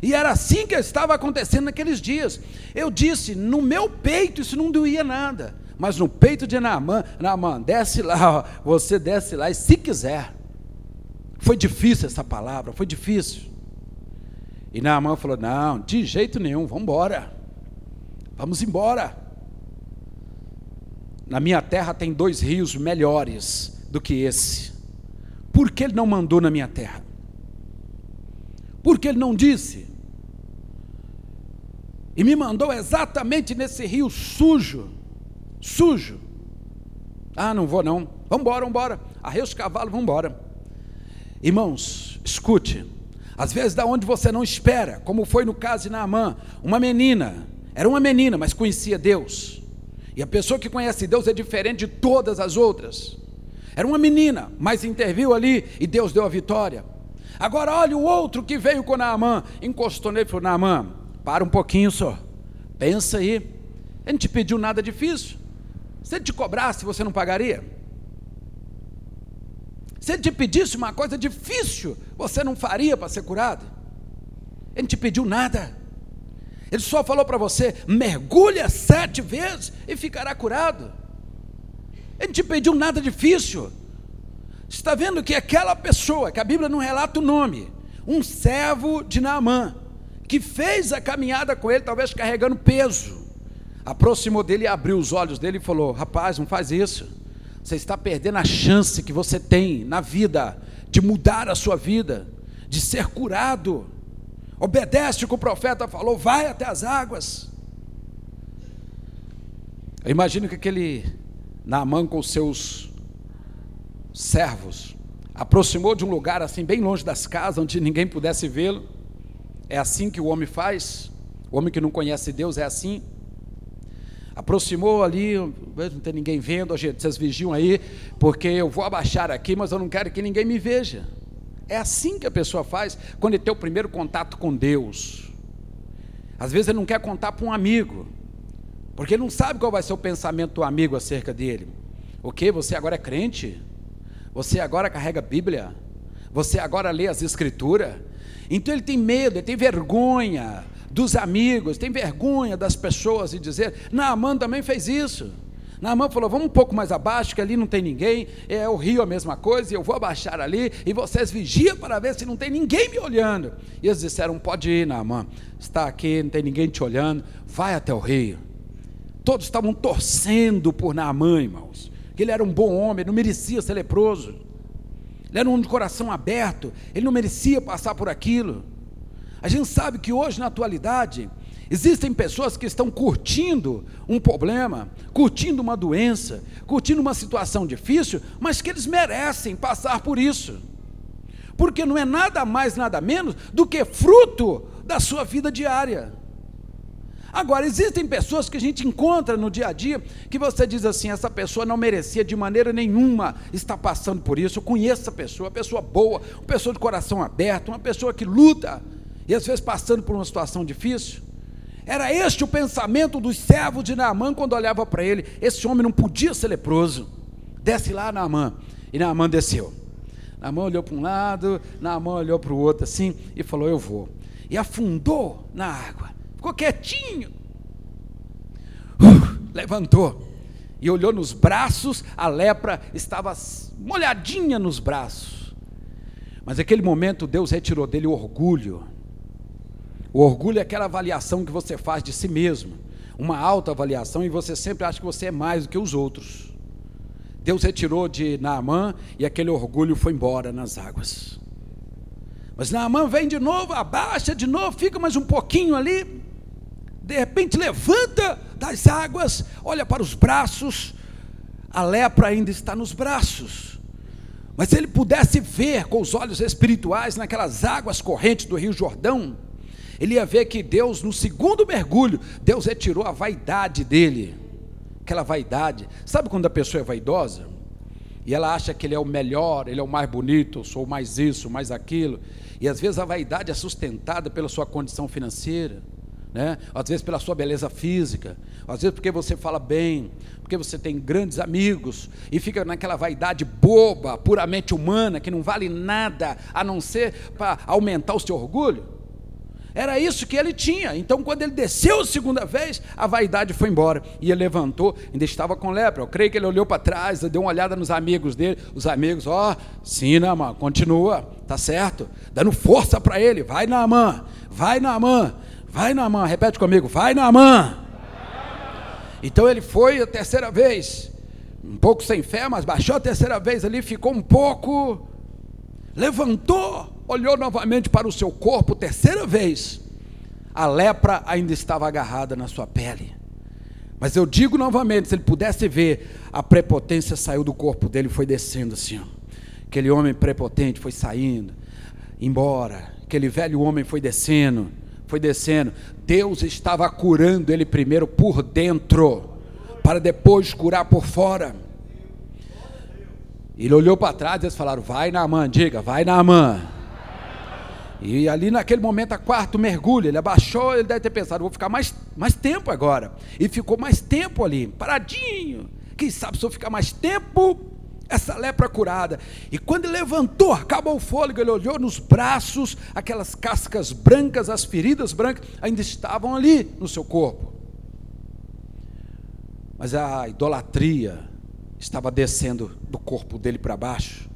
E era assim que estava acontecendo naqueles dias. Eu disse, no meu peito isso não doía nada. Mas no peito de Naamã, Naamã, desce lá, você desce lá e se quiser. Foi difícil essa palavra, foi difícil. E Naamã falou: Não, de jeito nenhum, vamos embora. Vamos embora. Na minha terra tem dois rios melhores do que esse. Por que ele não mandou na minha terra? Por que ele não disse? E me mandou exatamente nesse rio sujo, sujo. Ah, não vou não. Vamos embora, vamos embora. Arreia os cavalos, vamos embora. Irmãos, escute. Às vezes da onde você não espera, como foi no caso de Naamã, uma menina, era uma menina, mas conhecia Deus. E a pessoa que conhece Deus é diferente de todas as outras. Era uma menina, mas interviu ali e Deus deu a vitória. Agora olha o outro que veio com Naamã, encostou nele e falou: Naamã, para um pouquinho só, pensa aí. Ele não te pediu nada difícil. Se ele te cobrasse, você não pagaria? Se ele te pedisse uma coisa difícil, você não faria para ser curado? Ele não te pediu nada. Ele só falou para você: mergulha sete vezes e ficará curado. Ele não te pediu nada difícil. Está vendo que aquela pessoa, que a Bíblia não relata o nome, um servo de Naamã, que fez a caminhada com ele, talvez carregando peso, aproximou dele e abriu os olhos dele e falou: Rapaz, não faz isso. Você está perdendo a chance que você tem na vida de mudar a sua vida, de ser curado. Obedece o que o profeta falou, vai até as águas. Eu imagino que aquele Naamã com seus servos aproximou de um lugar assim, bem longe das casas, onde ninguém pudesse vê-lo. É assim que o homem faz. O homem que não conhece Deus é assim. Aproximou ali, não tem ninguém vendo, gente, vocês vigiam aí, porque eu vou abaixar aqui, mas eu não quero que ninguém me veja. É assim que a pessoa faz quando ele tem o primeiro contato com Deus. Às vezes ele não quer contar para um amigo, porque ele não sabe qual vai ser o pensamento do amigo acerca dele. O que? Você agora é crente? Você agora carrega a Bíblia? Você agora lê as Escrituras? Então ele tem medo, ele tem vergonha dos amigos, tem vergonha das pessoas e dizer: Naamã também fez isso. Naamã falou: vamos um pouco mais abaixo, que ali não tem ninguém, é o rio a mesma coisa, e eu vou abaixar ali, e vocês vigiam para ver se não tem ninguém me olhando. E eles disseram: pode ir, Naamã, está aqui, não tem ninguém te olhando, vai até o rio. Todos estavam torcendo por Naamã, irmãos, que ele era um bom homem, não merecia ser leproso, ele era um de coração aberto, ele não merecia passar por aquilo. A gente sabe que hoje, na atualidade, existem pessoas que estão curtindo um problema, curtindo uma doença, curtindo uma situação difícil, mas que eles merecem passar por isso. Porque não é nada mais, nada menos do que fruto da sua vida diária. Agora, existem pessoas que a gente encontra no dia a dia que você diz assim: essa pessoa não merecia de maneira nenhuma estar passando por isso. Eu conheço essa pessoa, uma pessoa boa, uma pessoa de coração aberto, uma pessoa que luta e às vezes passando por uma situação difícil. Era este o pensamento dos servos de Naamã quando olhava para ele. Esse homem não podia ser leproso. Desce lá, Naamã. E Naamã desceu. Naamã olhou para um lado, Naamã olhou para o outro assim e falou: Eu vou. E afundou na água. Ficou quietinho. Uh, [SIGHS] levantou e olhou nos braços, a lepra estava molhadinha nos braços. Mas naquele momento Deus retirou dele o orgulho o orgulho é aquela avaliação que você faz de si mesmo, uma alta avaliação, e você sempre acha que você é mais do que os outros. Deus retirou de Naamã e aquele orgulho foi embora nas águas. Mas Naamã vem de novo, abaixa de novo, fica mais um pouquinho ali, de repente levanta das águas, olha para os braços, a lepra ainda está nos braços. Mas se ele pudesse ver com os olhos espirituais naquelas águas correntes do Rio Jordão, ele ia ver que Deus, no segundo mergulho, Deus retirou a vaidade dele. Aquela vaidade. Sabe quando a pessoa é vaidosa? E ela acha que ele é o melhor, ele é o mais bonito, sou mais isso, mais aquilo. E às vezes a vaidade é sustentada pela sua condição financeira, né? às vezes pela sua beleza física, às vezes porque você fala bem, porque você tem grandes amigos, e fica naquela vaidade boba, puramente humana, que não vale nada a não ser para aumentar o seu orgulho. Era isso que ele tinha. Então, quando ele desceu a segunda vez, a vaidade foi embora. E ele levantou, ainda estava com lepra. Eu creio que ele olhou para trás, deu uma olhada nos amigos dele. Os amigos, ó, oh, sim, Naamã, continua, tá certo? Dando força para ele. Vai, Naamã, vai, Naamã, vai, Naamã. Repete comigo, vai, Naamã. Então ele foi a terceira vez, um pouco sem fé, mas baixou a terceira vez ali, ficou um pouco, levantou olhou novamente para o seu corpo, terceira vez, a lepra ainda estava agarrada na sua pele. Mas eu digo novamente, se ele pudesse ver, a prepotência saiu do corpo dele foi descendo assim. Ó. Aquele homem prepotente foi saindo, embora. Aquele velho homem foi descendo, foi descendo. Deus estava curando ele primeiro por dentro, para depois curar por fora. Ele olhou para trás eles falaram: Vai na mãe, diga, vai na mãe. E ali naquele momento, a quarto mergulho, ele abaixou, ele deve ter pensado, vou ficar mais, mais tempo agora. E ficou mais tempo ali, paradinho. Quem sabe se eu ficar mais tempo, essa lepra curada. E quando ele levantou, acabou o fôlego, ele olhou nos braços, aquelas cascas brancas, as feridas brancas, ainda estavam ali no seu corpo. Mas a idolatria estava descendo do corpo dele para baixo.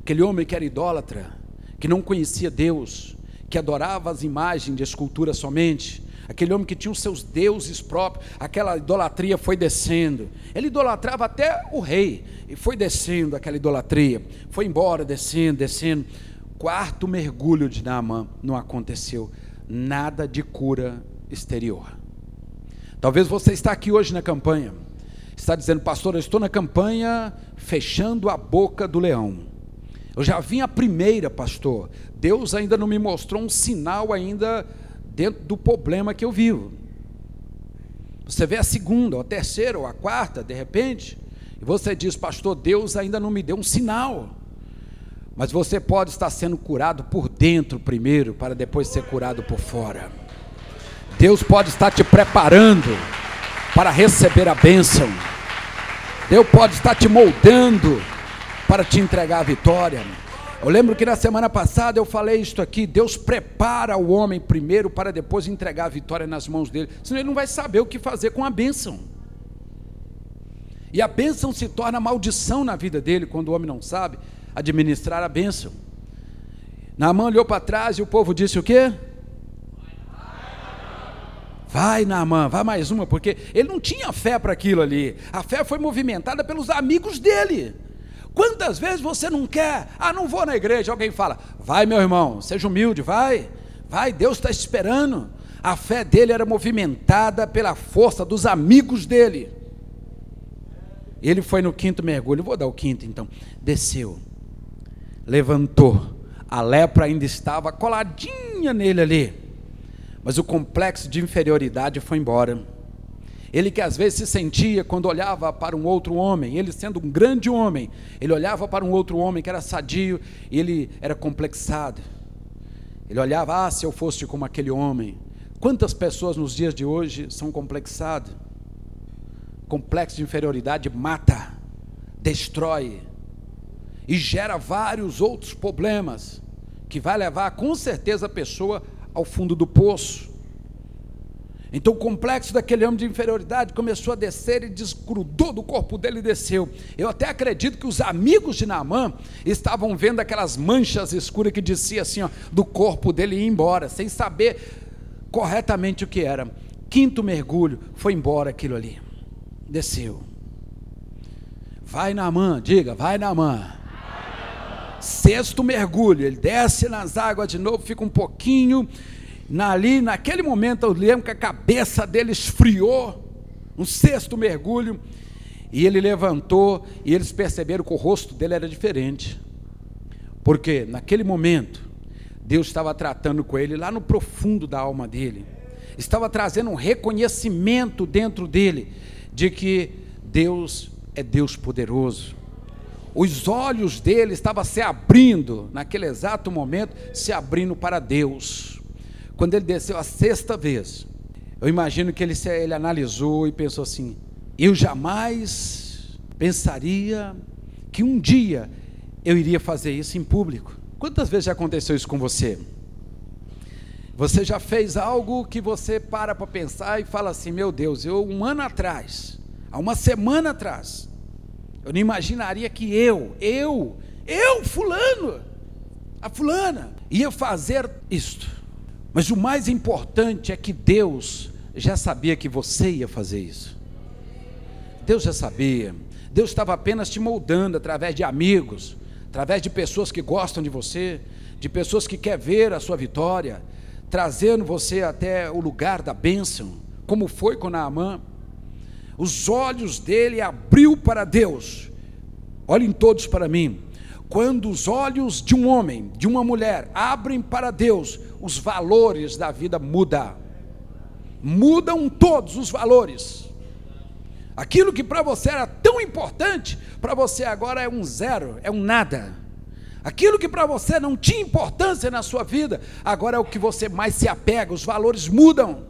Aquele homem que era idólatra, que não conhecia Deus, que adorava as imagens de escultura somente, aquele homem que tinha os seus deuses próprios, aquela idolatria foi descendo. Ele idolatrava até o rei, e foi descendo aquela idolatria, foi embora, descendo, descendo. Quarto mergulho de Naamã não aconteceu nada de cura exterior. Talvez você está aqui hoje na campanha, está dizendo, pastor, eu estou na campanha fechando a boca do leão. Eu já vim a primeira, pastor. Deus ainda não me mostrou um sinal ainda dentro do problema que eu vivo. Você vê a segunda, ou a terceira, ou a quarta, de repente, e você diz, pastor, Deus ainda não me deu um sinal. Mas você pode estar sendo curado por dentro primeiro, para depois ser curado por fora. Deus pode estar te preparando para receber a bênção. Deus pode estar te moldando para te entregar a vitória. Eu lembro que na semana passada eu falei isto aqui: Deus prepara o homem primeiro para depois entregar a vitória nas mãos dele, senão ele não vai saber o que fazer com a bênção. E a bênção se torna maldição na vida dele quando o homem não sabe administrar a bênção. Naamã olhou para trás e o povo disse o quê? Vai, Naamã, vai mais uma, porque ele não tinha fé para aquilo ali. A fé foi movimentada pelos amigos dele. Quantas vezes você não quer? Ah, não vou na igreja. Alguém fala, vai, meu irmão, seja humilde, vai, vai, Deus está esperando. A fé dele era movimentada pela força dos amigos dele. Ele foi no quinto mergulho, vou dar o quinto então. Desceu, levantou, a lepra ainda estava coladinha nele ali mas o complexo de inferioridade foi embora. Ele que às vezes se sentia quando olhava para um outro homem, ele sendo um grande homem, ele olhava para um outro homem que era sadio e ele era complexado. Ele olhava, ah, se eu fosse como aquele homem. Quantas pessoas nos dias de hoje são complexadas? Complexo de inferioridade mata, destrói e gera vários outros problemas que vai levar com certeza a pessoa ao fundo do poço. Então o complexo daquele homem de inferioridade começou a descer e desgrudou do corpo dele e desceu. Eu até acredito que os amigos de Naamã estavam vendo aquelas manchas escuras que descia assim, ó, do corpo dele e ia embora, sem saber corretamente o que era. Quinto mergulho, foi embora aquilo ali. Desceu. Vai Naamã, diga, vai Naamã. Sexto mergulho, ele desce nas águas de novo, fica um pouquinho. Ali, naquele momento, eu lembro que a cabeça dele esfriou. Um sexto mergulho. E ele levantou e eles perceberam que o rosto dele era diferente. Porque naquele momento, Deus estava tratando com ele lá no profundo da alma dele. Estava trazendo um reconhecimento dentro dele de que Deus é Deus poderoso os olhos dele estavam se abrindo, naquele exato momento, se abrindo para Deus. Quando ele desceu a sexta vez, eu imagino que ele, ele analisou e pensou assim: eu jamais pensaria que um dia eu iria fazer isso em público. Quantas vezes já aconteceu isso com você? Você já fez algo que você para para pensar e fala assim: meu Deus, eu um ano atrás, há uma semana atrás, eu não imaginaria que eu, eu, eu, fulano, a fulana, ia fazer isto. Mas o mais importante é que Deus já sabia que você ia fazer isso. Deus já sabia. Deus estava apenas te moldando através de amigos, através de pessoas que gostam de você, de pessoas que querem ver a sua vitória, trazendo você até o lugar da bênção, como foi com Naamã os olhos dele abriu para Deus. Olhem todos para mim. Quando os olhos de um homem, de uma mulher, abrem para Deus, os valores da vida mudam. Mudam todos os valores. Aquilo que para você era tão importante, para você agora é um zero, é um nada. Aquilo que para você não tinha importância na sua vida, agora é o que você mais se apega, os valores mudam.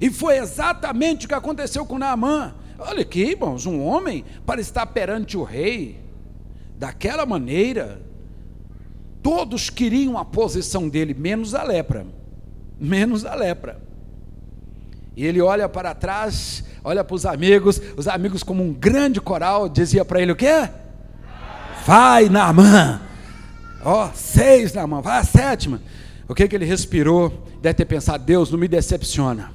E foi exatamente o que aconteceu com Naamã. Olha aqui, irmãos, um homem para estar perante o rei daquela maneira, todos queriam a posição dele, menos a lepra. Menos a lepra. E ele olha para trás, olha para os amigos, os amigos como um grande coral dizia para ele o quê? Vai, Naamã. Ó, oh, seis na mão, vai a sétima. O que, que ele respirou? Deve ter pensado: Deus, não me decepciona.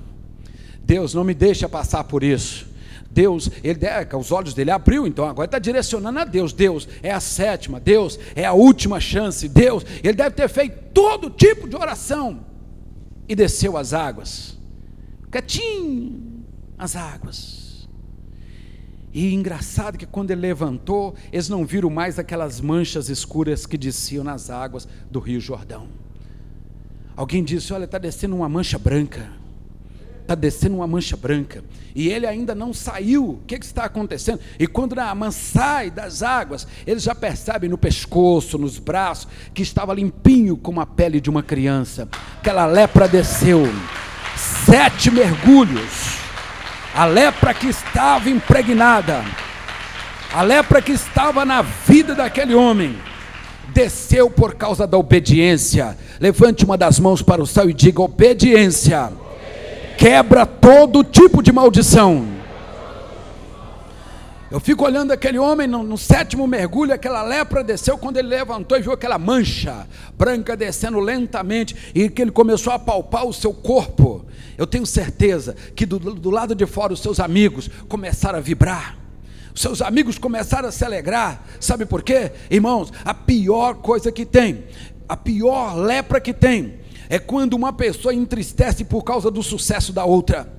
Deus, não me deixa passar por isso. Deus, ele os olhos dele abriu, então agora está direcionando a Deus. Deus é a sétima, Deus é a última chance. Deus, ele deve ter feito todo tipo de oração e desceu as águas, quietinho, as águas. E engraçado que quando ele levantou, eles não viram mais aquelas manchas escuras que desciam nas águas do Rio Jordão. Alguém disse: Olha, está descendo uma mancha branca está descendo uma mancha branca, e ele ainda não saiu, o que, que está acontecendo? E quando Naaman sai das águas, eles já percebem no pescoço, nos braços, que estava limpinho como a pele de uma criança, aquela lepra desceu, sete mergulhos, a lepra que estava impregnada, a lepra que estava na vida daquele homem, desceu por causa da obediência. Levante uma das mãos para o céu e diga: obediência quebra todo tipo de maldição. Eu fico olhando aquele homem no, no, sétimo mergulho, aquela lepra desceu quando ele levantou e viu aquela mancha branca descendo lentamente e que ele começou a palpar o seu corpo. Eu tenho certeza que do, do lado de fora os seus amigos começaram a vibrar. Os seus amigos começaram a se alegrar. Sabe por quê? Irmãos, a pior coisa que tem, a pior lepra que tem, é quando uma pessoa entristece por causa do sucesso da outra.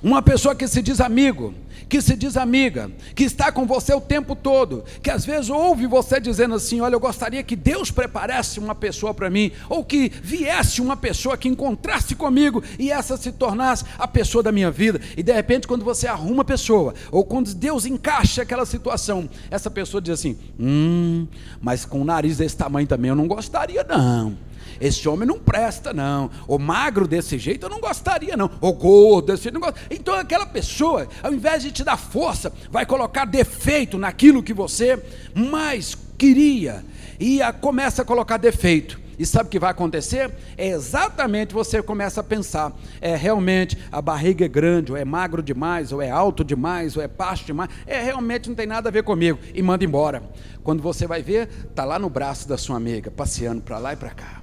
Uma pessoa que se diz amigo, que se diz amiga, que está com você o tempo todo, que às vezes ouve você dizendo assim: Olha, eu gostaria que Deus preparasse uma pessoa para mim, ou que viesse uma pessoa que encontrasse comigo e essa se tornasse a pessoa da minha vida. E de repente, quando você arruma a pessoa, ou quando Deus encaixa aquela situação, essa pessoa diz assim: Hum, mas com o nariz desse tamanho também eu não gostaria, não. Esse homem não presta, não. O magro desse jeito eu não gostaria, não. O gordo desse jeito não gosto. Então aquela pessoa, ao invés te dar força, vai colocar defeito naquilo que você mais queria. E a, começa a colocar defeito. E sabe o que vai acontecer? É exatamente você começa a pensar: é realmente a barriga é grande, ou é magro demais, ou é alto demais, ou é baixo demais. É realmente não tem nada a ver comigo. E manda embora. Quando você vai ver, está lá no braço da sua amiga, passeando para lá e para cá.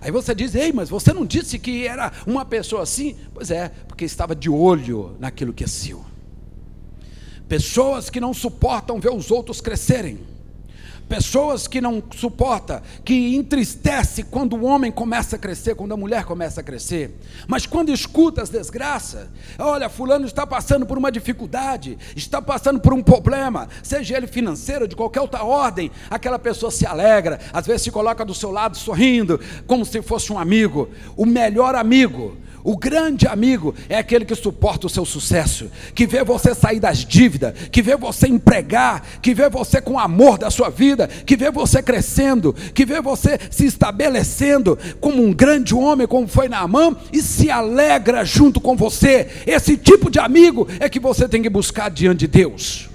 Aí você diz, ei, mas você não disse que era uma pessoa assim? Pois é, porque estava de olho naquilo que é seu. Pessoas que não suportam ver os outros crescerem Pessoas que não suporta, que entristece quando o homem começa a crescer, quando a mulher começa a crescer. Mas quando escuta as desgraças, olha, fulano está passando por uma dificuldade, está passando por um problema, seja ele financeiro, de qualquer outra ordem, aquela pessoa se alegra, às vezes se coloca do seu lado sorrindo, como se fosse um amigo, o melhor amigo o grande amigo é aquele que suporta o seu sucesso, que vê você sair das dívidas, que vê você empregar, que vê você com amor da sua vida, que vê você crescendo, que vê você se estabelecendo como um grande homem, como foi na mão, e se alegra junto com você. Esse tipo de amigo é que você tem que buscar diante de Deus.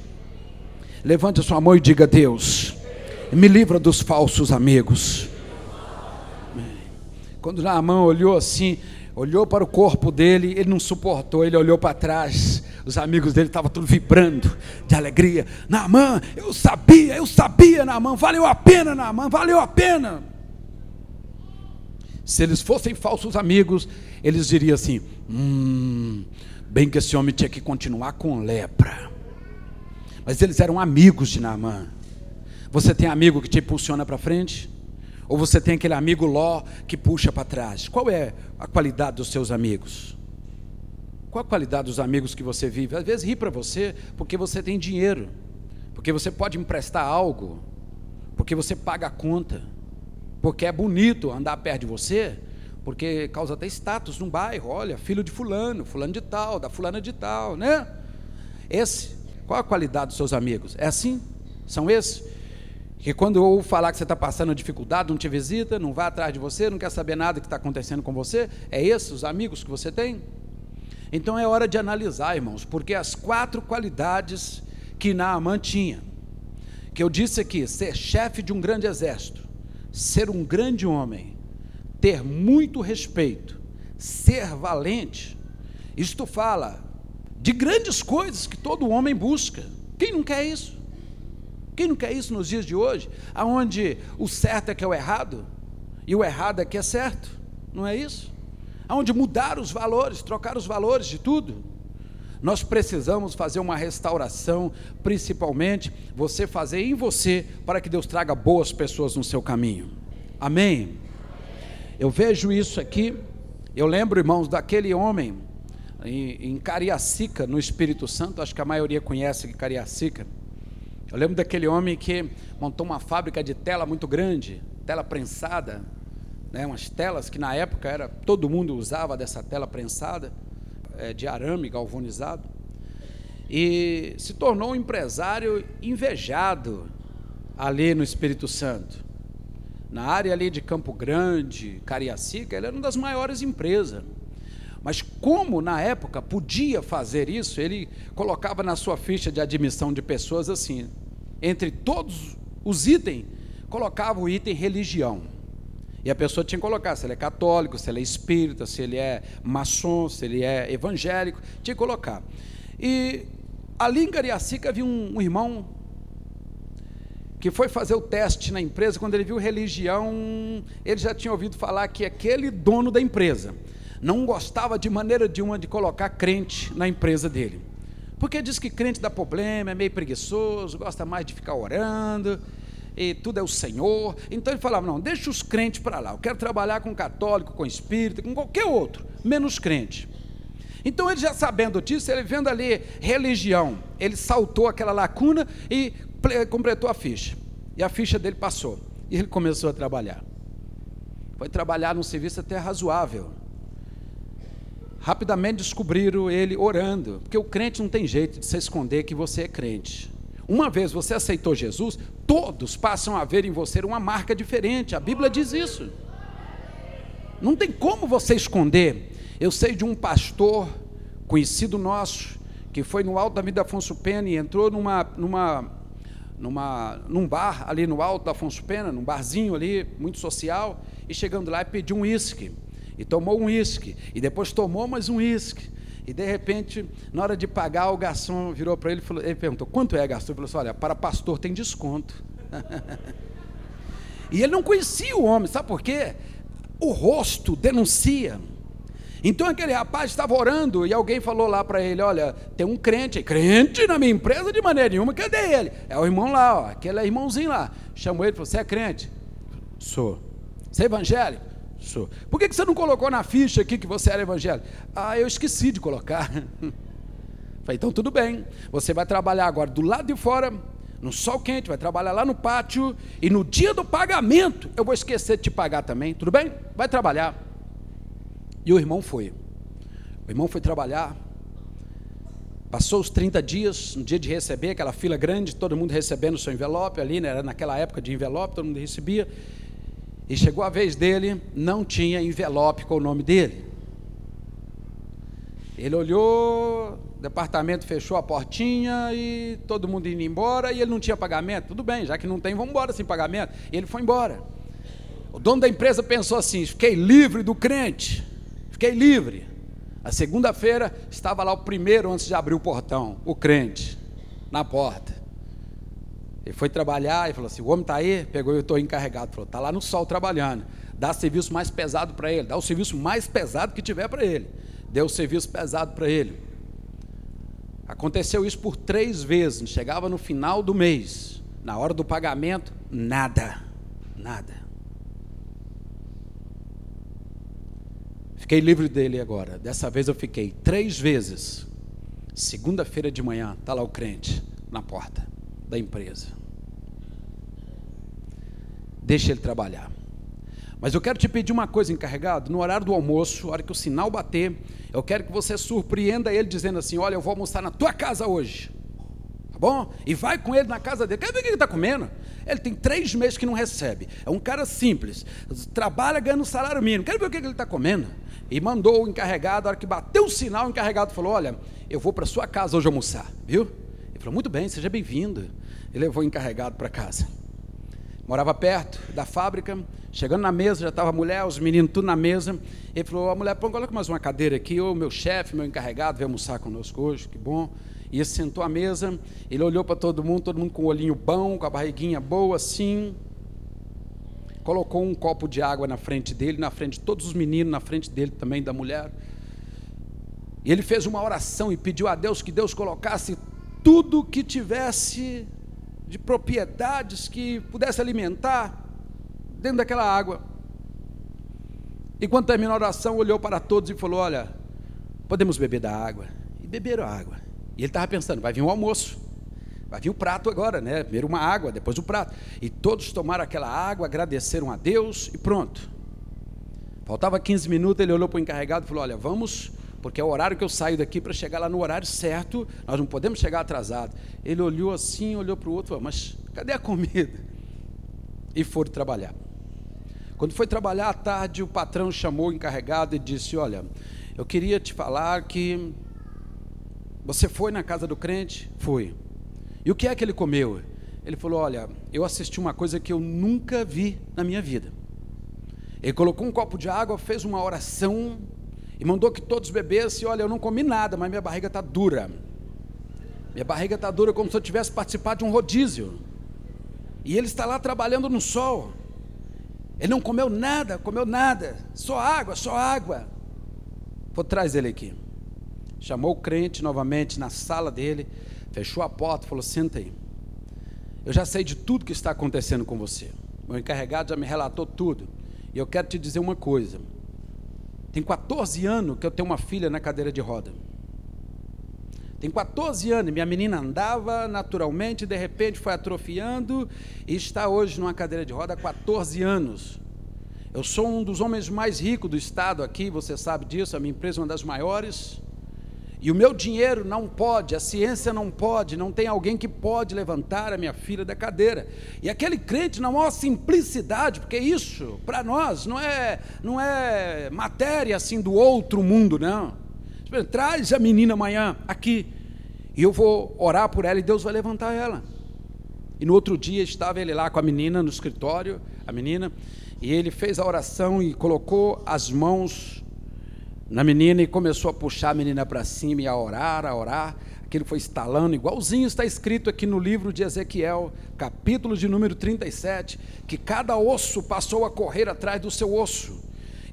Levante a sua mão e diga: Deus, me livra dos falsos amigos. Quando Naamã olhou assim, olhou para o corpo dele, ele não suportou, ele olhou para trás, os amigos dele estavam tudo vibrando de alegria. Naamã, eu sabia, eu sabia, Naamã, valeu a pena, Naamã, valeu a pena. Se eles fossem falsos amigos, eles diriam assim: hum, bem que esse homem tinha que continuar com lepra. Mas eles eram amigos de Naamã. Você tem amigo que te impulsiona para frente? Ou você tem aquele amigo Ló que puxa para trás? Qual é a qualidade dos seus amigos? Qual a qualidade dos amigos que você vive? Às vezes ri para você porque você tem dinheiro, porque você pode emprestar algo, porque você paga a conta, porque é bonito andar perto de você, porque causa até status no bairro. Olha, filho de fulano, fulano de tal, da fulana de tal, né? Esse, qual a qualidade dos seus amigos? É assim? São esses? Que quando eu ouvo falar que você está passando dificuldade, não te visita, não vai atrás de você, não quer saber nada que está acontecendo com você, é esses os amigos que você tem? Então é hora de analisar, irmãos, porque as quatro qualidades que Naamã tinha, que eu disse aqui, ser chefe de um grande exército, ser um grande homem, ter muito respeito, ser valente, isto fala de grandes coisas que todo homem busca. Quem não quer isso? Quem não quer isso nos dias de hoje? Aonde o certo é que é o errado e o errado é que é certo? Não é isso? Aonde mudar os valores, trocar os valores de tudo? Nós precisamos fazer uma restauração, principalmente você fazer em você, para que Deus traga boas pessoas no seu caminho. Amém? Eu vejo isso aqui. Eu lembro, irmãos, daquele homem em, em Cariacica, no Espírito Santo. Acho que a maioria conhece Cariacica. Eu lembro daquele homem que montou uma fábrica de tela muito grande, tela prensada, né, umas telas que na época era todo mundo usava dessa tela prensada é, de arame galvanizado, e se tornou um empresário invejado ali no Espírito Santo. Na área ali de Campo Grande, Cariacica, ele era uma das maiores empresas. Mas como na época podia fazer isso, ele colocava na sua ficha de admissão de pessoas assim, entre todos os itens, colocava o item religião. E a pessoa tinha que colocar se ele é católico, se ele é espírita, se ele é maçom, se ele é evangélico, tinha que colocar. E ali em Cariacica havia um, um irmão que foi fazer o teste na empresa, quando ele viu religião, ele já tinha ouvido falar que aquele dono da empresa não gostava de maneira nenhuma de colocar crente na empresa dele. Porque diz que crente dá problema, é meio preguiçoso, gosta mais de ficar orando, e tudo é o Senhor. Então ele falava: não, deixa os crentes para lá. Eu quero trabalhar com católico, com espírita, com qualquer outro, menos crente. Então ele já sabendo disso, ele vendo ali religião, ele saltou aquela lacuna e completou a ficha. E a ficha dele passou. E ele começou a trabalhar. Foi trabalhar num serviço até razoável. Rapidamente descobriram ele orando, porque o crente não tem jeito de se esconder que você é crente. Uma vez você aceitou Jesus, todos passam a ver em você uma marca diferente. A Bíblia diz isso. Não tem como você esconder. Eu sei de um pastor conhecido nosso que foi no alto da Vida Afonso Pena e entrou numa, numa, numa, num bar ali no alto da Afonso Pena, num barzinho ali, muito social, e chegando lá pediu um uísque. E tomou um uísque. E depois tomou mais um uísque. E de repente, na hora de pagar, o garçom virou para ele e ele perguntou: quanto é, garçom? Ele falou assim: olha, para pastor tem desconto. [LAUGHS] e ele não conhecia o homem, sabe por quê? O rosto denuncia. Então aquele rapaz estava orando e alguém falou lá para ele: Olha, tem um crente, crente na minha empresa de maneira nenhuma, cadê ele? É o irmão lá, ó, aquele é irmãozinho lá. Chamou ele e falou: Você é crente? Sou. Você é evangélico? Sou. Por que você não colocou na ficha aqui que você era evangélico? Ah, eu esqueci de colocar. [LAUGHS] Falei, então tudo bem. Você vai trabalhar agora do lado de fora, no sol quente, vai trabalhar lá no pátio, e no dia do pagamento, eu vou esquecer de te pagar também, tudo bem? Vai trabalhar. E o irmão foi. O irmão foi trabalhar. Passou os 30 dias, no dia de receber, aquela fila grande, todo mundo recebendo o seu envelope ali, né? era naquela época de envelope, todo mundo recebia. E chegou a vez dele, não tinha envelope com o nome dele. Ele olhou, o departamento fechou a portinha e todo mundo indo embora e ele não tinha pagamento. Tudo bem, já que não tem, vamos embora sem pagamento. E ele foi embora. O dono da empresa pensou assim: fiquei livre do crente, fiquei livre. A segunda-feira estava lá o primeiro antes de abrir o portão, o crente, na porta. Ele foi trabalhar e falou assim: o homem está aí? Pegou eu estou encarregado. Falou: está lá no sol trabalhando. Dá serviço mais pesado para ele. Dá o serviço mais pesado que tiver para ele. Deu o serviço pesado para ele. Aconteceu isso por três vezes. Chegava no final do mês. Na hora do pagamento, nada. Nada. Fiquei livre dele agora. Dessa vez eu fiquei três vezes. Segunda-feira de manhã, está lá o crente na porta da empresa. Deixa ele trabalhar. Mas eu quero te pedir uma coisa, encarregado, no horário do almoço, na hora que o sinal bater, eu quero que você surpreenda ele dizendo assim: Olha, eu vou almoçar na tua casa hoje. Tá bom? E vai com ele na casa dele. Quer ver o que ele está comendo? Ele tem três meses que não recebe. É um cara simples. Trabalha ganhando salário mínimo. Quer ver o que ele está comendo? E mandou o encarregado, na hora que bateu o sinal, o encarregado falou: Olha, eu vou para sua casa hoje almoçar, viu? Ele falou: Muito bem, seja bem-vindo e levou encarregado para casa. Morava perto da fábrica, chegando na mesa, já estava a mulher, os meninos tudo na mesa. Ele falou: a mulher, coloca mais uma cadeira aqui, o meu chefe, meu encarregado, veio almoçar conosco hoje, que bom. E sentou à mesa, ele olhou para todo mundo, todo mundo com o olhinho bom, com a barriguinha boa assim. Colocou um copo de água na frente dele, na frente de todos os meninos, na frente dele também, da mulher. E ele fez uma oração e pediu a Deus que Deus colocasse tudo que tivesse de propriedades que pudesse alimentar dentro daquela água. E quando terminou a oração, olhou para todos e falou: Olha, podemos beber da água. E beberam a água. E ele estava pensando: vai vir o um almoço. Vai vir o prato agora, né? Primeiro uma água, depois o prato. E todos tomaram aquela água, agradeceram a Deus e pronto. Faltava 15 minutos, ele olhou para o encarregado e falou: Olha, vamos, porque é o horário que eu saio daqui para chegar lá no horário certo, nós não podemos chegar atrasado. Ele olhou assim, olhou para o outro, mas cadê a comida? [LAUGHS] E foram trabalhar. Quando foi trabalhar à tarde, o patrão chamou o encarregado e disse: Olha, eu queria te falar que você foi na casa do crente? Foi. E o que é que ele comeu? Ele falou: Olha, eu assisti uma coisa que eu nunca vi na minha vida. Ele colocou um copo de água, fez uma oração e mandou que todos bebessem. Olha, eu não comi nada, mas minha barriga está dura. Minha barriga está dura como se eu tivesse participado de um rodízio. E ele está lá trabalhando no sol. Ele não comeu nada, comeu nada, só água, só água. Vou traz ele aqui. Chamou o crente novamente na sala dele, fechou a porta, falou: "Senta aí. Eu já sei de tudo que está acontecendo com você. Meu encarregado já me relatou tudo. E eu quero te dizer uma coisa. Tem 14 anos que eu tenho uma filha na cadeira de roda. Tem 14 anos, minha menina andava naturalmente, de repente foi atrofiando e está hoje numa cadeira de roda há 14 anos. Eu sou um dos homens mais ricos do estado aqui, você sabe disso, a minha empresa é uma das maiores. E o meu dinheiro não pode, a ciência não pode, não tem alguém que pode levantar a minha filha da cadeira. E aquele crente, na maior simplicidade, porque isso, para nós, não é, não é matéria assim do outro mundo, não. Traz a menina amanhã aqui. E eu vou orar por ela e Deus vai levantar ela. E no outro dia estava ele lá com a menina no escritório, a menina, e ele fez a oração e colocou as mãos na menina e começou a puxar a menina para cima e a orar, a orar. Aquilo foi estalando, igualzinho está escrito aqui no livro de Ezequiel, capítulo de número 37, que cada osso passou a correr atrás do seu osso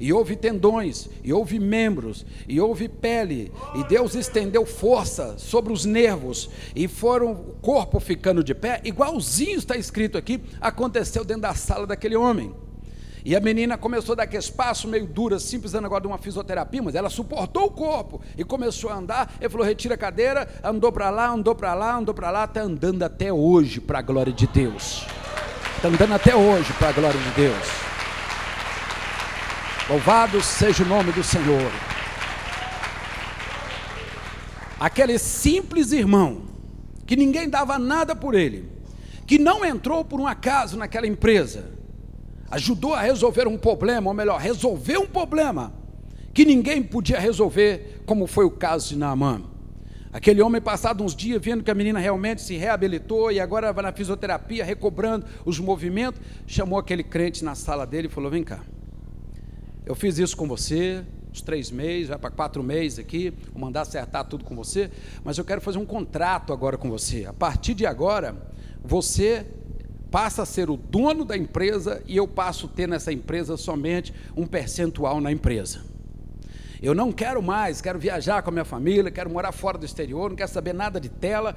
e houve tendões, e houve membros, e houve pele, e Deus estendeu força sobre os nervos, e foram o corpo ficando de pé, igualzinho está escrito aqui, aconteceu dentro da sala daquele homem. E a menina começou a dar aquele espaço meio duro, assim, precisando agora de uma fisioterapia, mas ela suportou o corpo e começou a andar. Ele falou: retira a cadeira, andou para lá, andou para lá, andou para lá, está andando até hoje para a glória de Deus. Está andando até hoje para a glória de Deus. Louvado seja o nome do Senhor. Aquele simples irmão, que ninguém dava nada por ele, que não entrou por um acaso naquela empresa, ajudou a resolver um problema, ou melhor, resolveu um problema que ninguém podia resolver, como foi o caso de Naamã. Aquele homem, passado uns dias, vendo que a menina realmente se reabilitou e agora vai na fisioterapia, recobrando os movimentos, chamou aquele crente na sala dele e falou: Vem cá, eu fiz isso com você, uns três meses, vai para quatro meses aqui, vou mandar acertar tudo com você, mas eu quero fazer um contrato agora com você. A partir de agora, você passa a ser o dono da empresa e eu passo a ter nessa empresa somente um percentual na empresa. Eu não quero mais, quero viajar com a minha família, quero morar fora do exterior, não quero saber nada de tela.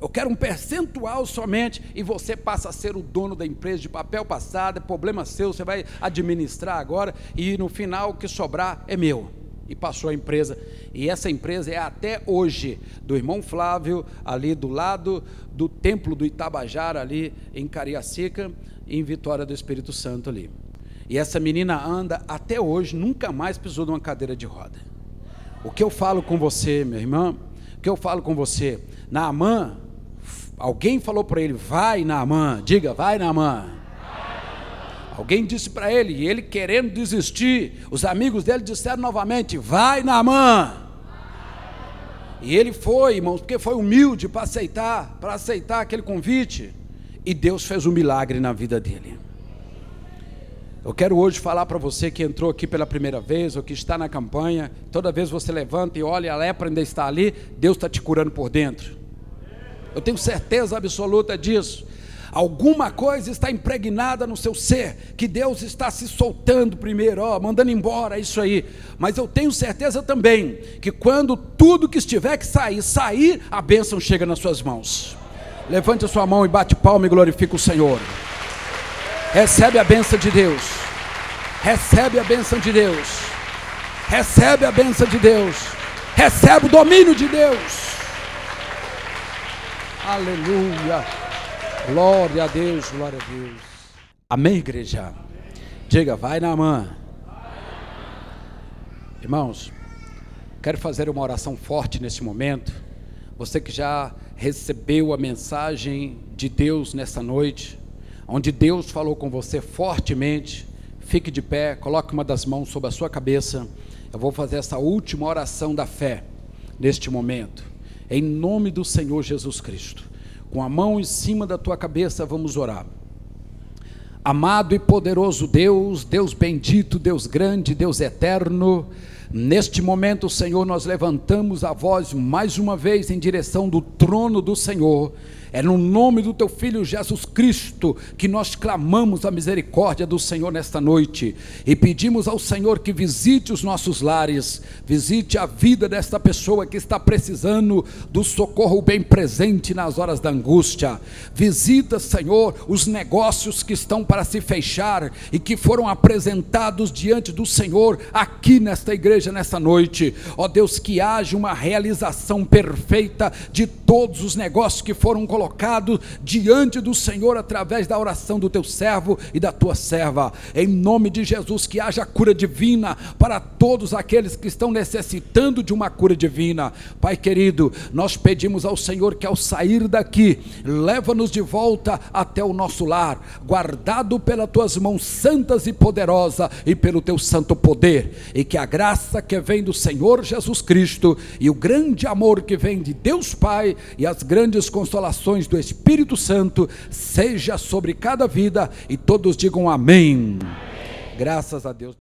Eu quero um percentual somente e você passa a ser o dono da empresa de papel passado, é problema seu, você vai administrar agora e no final o que sobrar é meu. E passou a empresa. E essa empresa é até hoje do irmão Flávio, ali do lado do templo do Itabajara, ali em Cariacica, em Vitória do Espírito Santo ali. E essa menina anda até hoje, nunca mais pisou numa cadeira de roda. O que eu falo com você, meu irmão? O que eu falo com você? Naamã, alguém falou para ele, vai Naamã, diga, vai Naamã. Alguém disse para ele, e ele querendo desistir, os amigos dele disseram novamente, vai Naamã. E ele foi, irmãos, porque foi humilde para aceitar, para aceitar aquele convite. E Deus fez um milagre na vida dele. Eu quero hoje falar para você que entrou aqui pela primeira vez ou que está na campanha. Toda vez você levanta e olha, a lepra ainda está ali, Deus está te curando por dentro. Eu tenho certeza absoluta disso. Alguma coisa está impregnada no seu ser, que Deus está se soltando primeiro, ó, mandando embora isso aí. Mas eu tenho certeza também que quando tudo que estiver que sair, sair, a bênção chega nas suas mãos. Levante a sua mão e bate palma e glorifica o Senhor. Recebe a bênção de Deus. Recebe a bênção de Deus. Recebe a bênção de Deus. Recebe o domínio de Deus. Aleluia. Glória a Deus, glória a Deus. Amém, igreja? Diga, vai na mão. Irmãos, quero fazer uma oração forte nesse momento. Você que já recebeu a mensagem de Deus nessa noite, onde Deus falou com você fortemente, fique de pé, coloque uma das mãos sobre a sua cabeça. Eu vou fazer essa última oração da fé neste momento, em nome do Senhor Jesus Cristo. Com a mão em cima da tua cabeça, vamos orar. Amado e poderoso Deus, Deus bendito, Deus grande, Deus eterno, Neste momento, Senhor, nós levantamos a voz mais uma vez em direção do trono do Senhor. É no nome do teu filho Jesus Cristo que nós clamamos a misericórdia do Senhor nesta noite. E pedimos ao Senhor que visite os nossos lares, visite a vida desta pessoa que está precisando do socorro bem presente nas horas da angústia. Visita, Senhor, os negócios que estão para se fechar e que foram apresentados diante do Senhor aqui nesta igreja nesta noite. Ó Deus, que haja uma realização perfeita de todos os negócios que foram colocados colocado diante do Senhor através da oração do teu servo e da tua serva. Em nome de Jesus, que haja cura divina para todos aqueles que estão necessitando de uma cura divina. Pai querido, nós pedimos ao Senhor que ao sair daqui, leva-nos de volta até o nosso lar, guardado pelas tuas mãos santas e poderosas e pelo teu santo poder, e que a graça que vem do Senhor Jesus Cristo e o grande amor que vem de Deus Pai e as grandes consolações do Espírito Santo seja sobre cada vida e todos digam amém. amém. Graças a Deus.